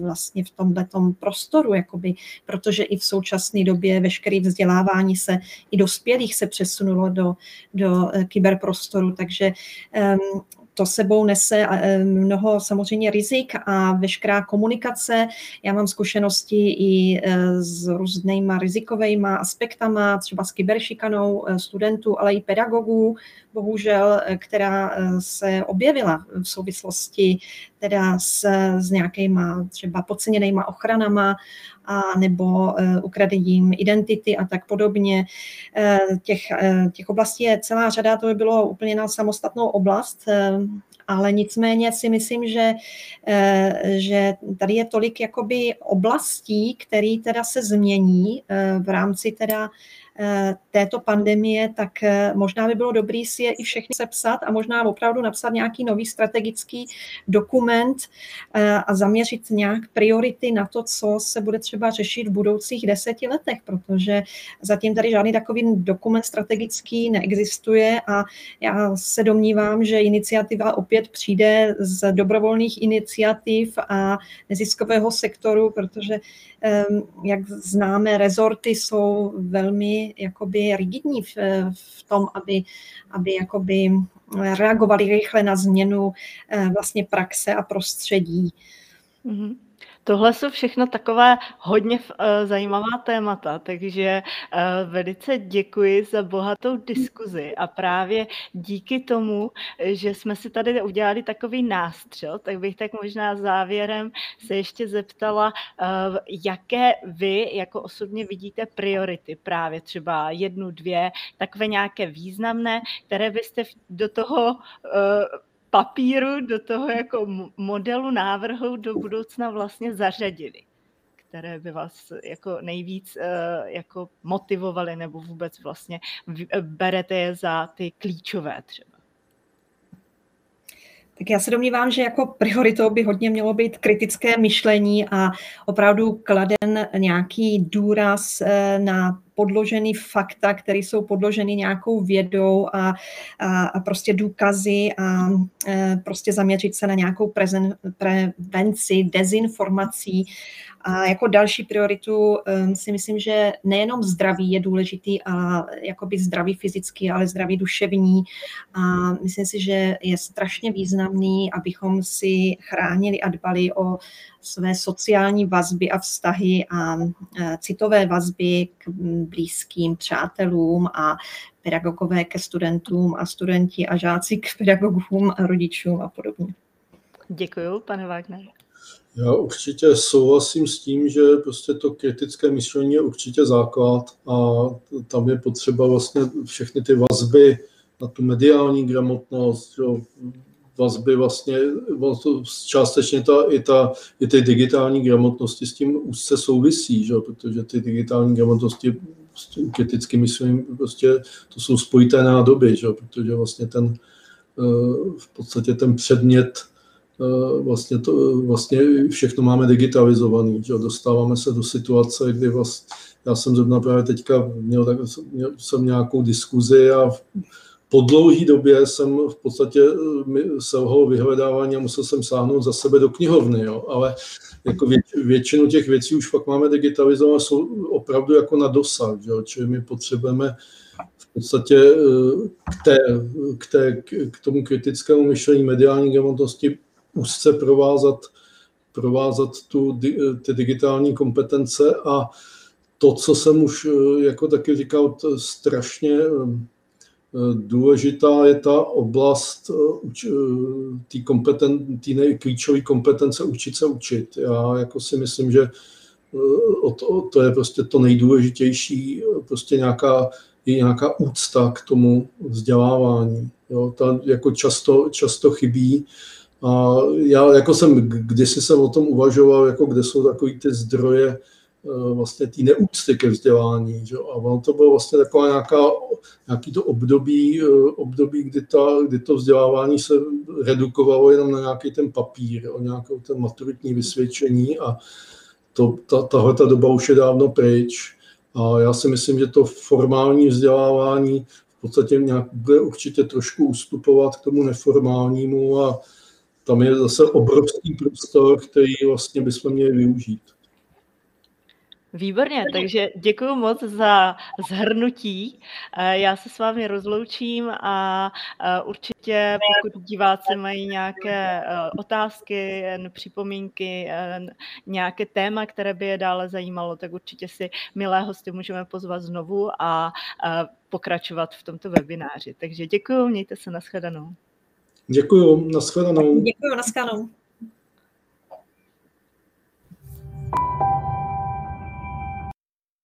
vlastně v tomhle prostoru, jakoby, protože i v současné době veškeré vzdělávání se i dospělých se přesunulo do, do kyberprostoru, takže um, to sebou nese eh, mnoho samozřejmě rizik a veškerá komunikace. Já mám zkušenosti i eh, s různýma rizikovými aspektama, třeba s kyberšikanou eh, studentů, ale i pedagogů, bohužel, která se objevila v souvislosti teda s, s nějakýma třeba podceněnýma ochranama a nebo ukradením identity a tak podobně. Těch, těch oblastí je celá řada, to by bylo úplně na samostatnou oblast, ale nicméně si myslím, že, že tady je tolik jakoby oblastí, které teda se změní v rámci teda Eh, této pandemie, tak eh, možná by bylo dobré si je i všechny sepsat a možná opravdu napsat nějaký nový strategický dokument eh, a zaměřit nějak priority na to, co se bude třeba řešit v budoucích deseti letech, protože zatím tady žádný takový dokument strategický neexistuje a já se domnívám, že iniciativa opět přijde z dobrovolných iniciativ a neziskového sektoru, protože jak známe, rezorty jsou velmi jakoby rigidní v, v tom, aby, aby jakoby reagovali rychle na změnu eh, vlastně praxe a prostředí. Mm-hmm. Tohle jsou všechno takové hodně uh, zajímavá témata, takže uh, velice děkuji za bohatou diskuzi a právě díky tomu, že jsme si tady udělali takový nástřel, tak bych tak možná závěrem se ještě zeptala, uh, jaké vy jako osobně vidíte priority, právě třeba jednu, dvě, takové nějaké významné, které byste do toho papíru do toho jako modelu návrhu do budoucna vlastně zařadili, které by vás jako nejvíc uh, jako motivovaly nebo vůbec vlastně berete je za ty klíčové třeba? Tak já se domnívám, že jako prioritou by hodně mělo být kritické myšlení a opravdu kladen nějaký důraz eh, na podložený fakta, které jsou podloženy nějakou vědou a, a, a prostě důkazy a e, prostě zaměřit se na nějakou prezen, prevenci dezinformací. A jako další prioritu um, si myslím, že nejenom zdraví je důležitý a jakoby zdraví fyzický, ale zdraví duševní. A myslím si, že je strašně významný, abychom si chránili a dbali o své sociální vazby a vztahy a citové vazby k blízkým přátelům a pedagogové ke studentům a studenti a žáci k pedagogům a rodičům a podobně. Děkuji, pane Wagner. Já určitě souhlasím s tím, že prostě to kritické myšlení je určitě základ a tam je potřeba vlastně všechny ty vazby na tu mediální gramotnost, jo, vazby vlastně, částečně ta, i, ta, i ty digitální gramotnosti s tím úzce souvisí, že? protože ty digitální gramotnosti s tím kritickým myšlením prostě to jsou spojité nádoby, že? protože vlastně ten, v podstatě ten předmět vlastně, to, vlastně všechno máme digitalizovaný. Že? Dostáváme se do situace, kdy vlastně, já jsem zrovna právě teďka měl, tak, měl jsem nějakou diskuzi a po dlouhé době jsem v podstatě selhal vyhledávání a musel jsem sáhnout za sebe do knihovny, jo? ale jako vě, většinu těch věcí už fakt máme digitalizované, jsou opravdu jako na dosah, že? čili my potřebujeme v podstatě eh, k, té, k, té, k tomu kritickému myšlení mediální gramotnosti úzce provázat, provázat tu, ty digitální kompetence a to, co jsem už eh, jako taky říkal, strašně eh, důležitá je ta oblast té kompeten, klíčové kompetence učit se učit. Já jako si myslím, že to, to je prostě to nejdůležitější, prostě nějaká je nějaká úcta k tomu vzdělávání. Jo, ta jako často, často chybí. A já jako jsem, kdysi jsem o tom uvažoval, jako kde jsou takový ty zdroje eh, vlastně té neúcty ke vzdělání. Že? A ono to bylo vlastně taková nějaká, nějaký to období, eh, období kdy, ta, kdy to vzdělávání se redukovalo jenom na nějaký ten papír, o nějakou ten maturitní vysvědčení a to, ta, tahle ta doba už je dávno pryč. A já si myslím, že to formální vzdělávání v podstatě nějak bude určitě trošku ustupovat k tomu neformálnímu a tam je zase obrovský prostor, který vlastně bychom měli využít. Výborně, takže děkuji moc za zhrnutí. Eh, já se s vámi rozloučím a eh, určitě, pokud diváci mají nějaké eh, otázky, připomínky, nějaké téma, které by je dále zajímalo, tak určitě si milé hosty můžeme pozvat znovu a pokračovat v tomto webináři. Takže děkuji, mějte se, nashledanou. Děkuji, nashledanou. Děkuji, nashledanou.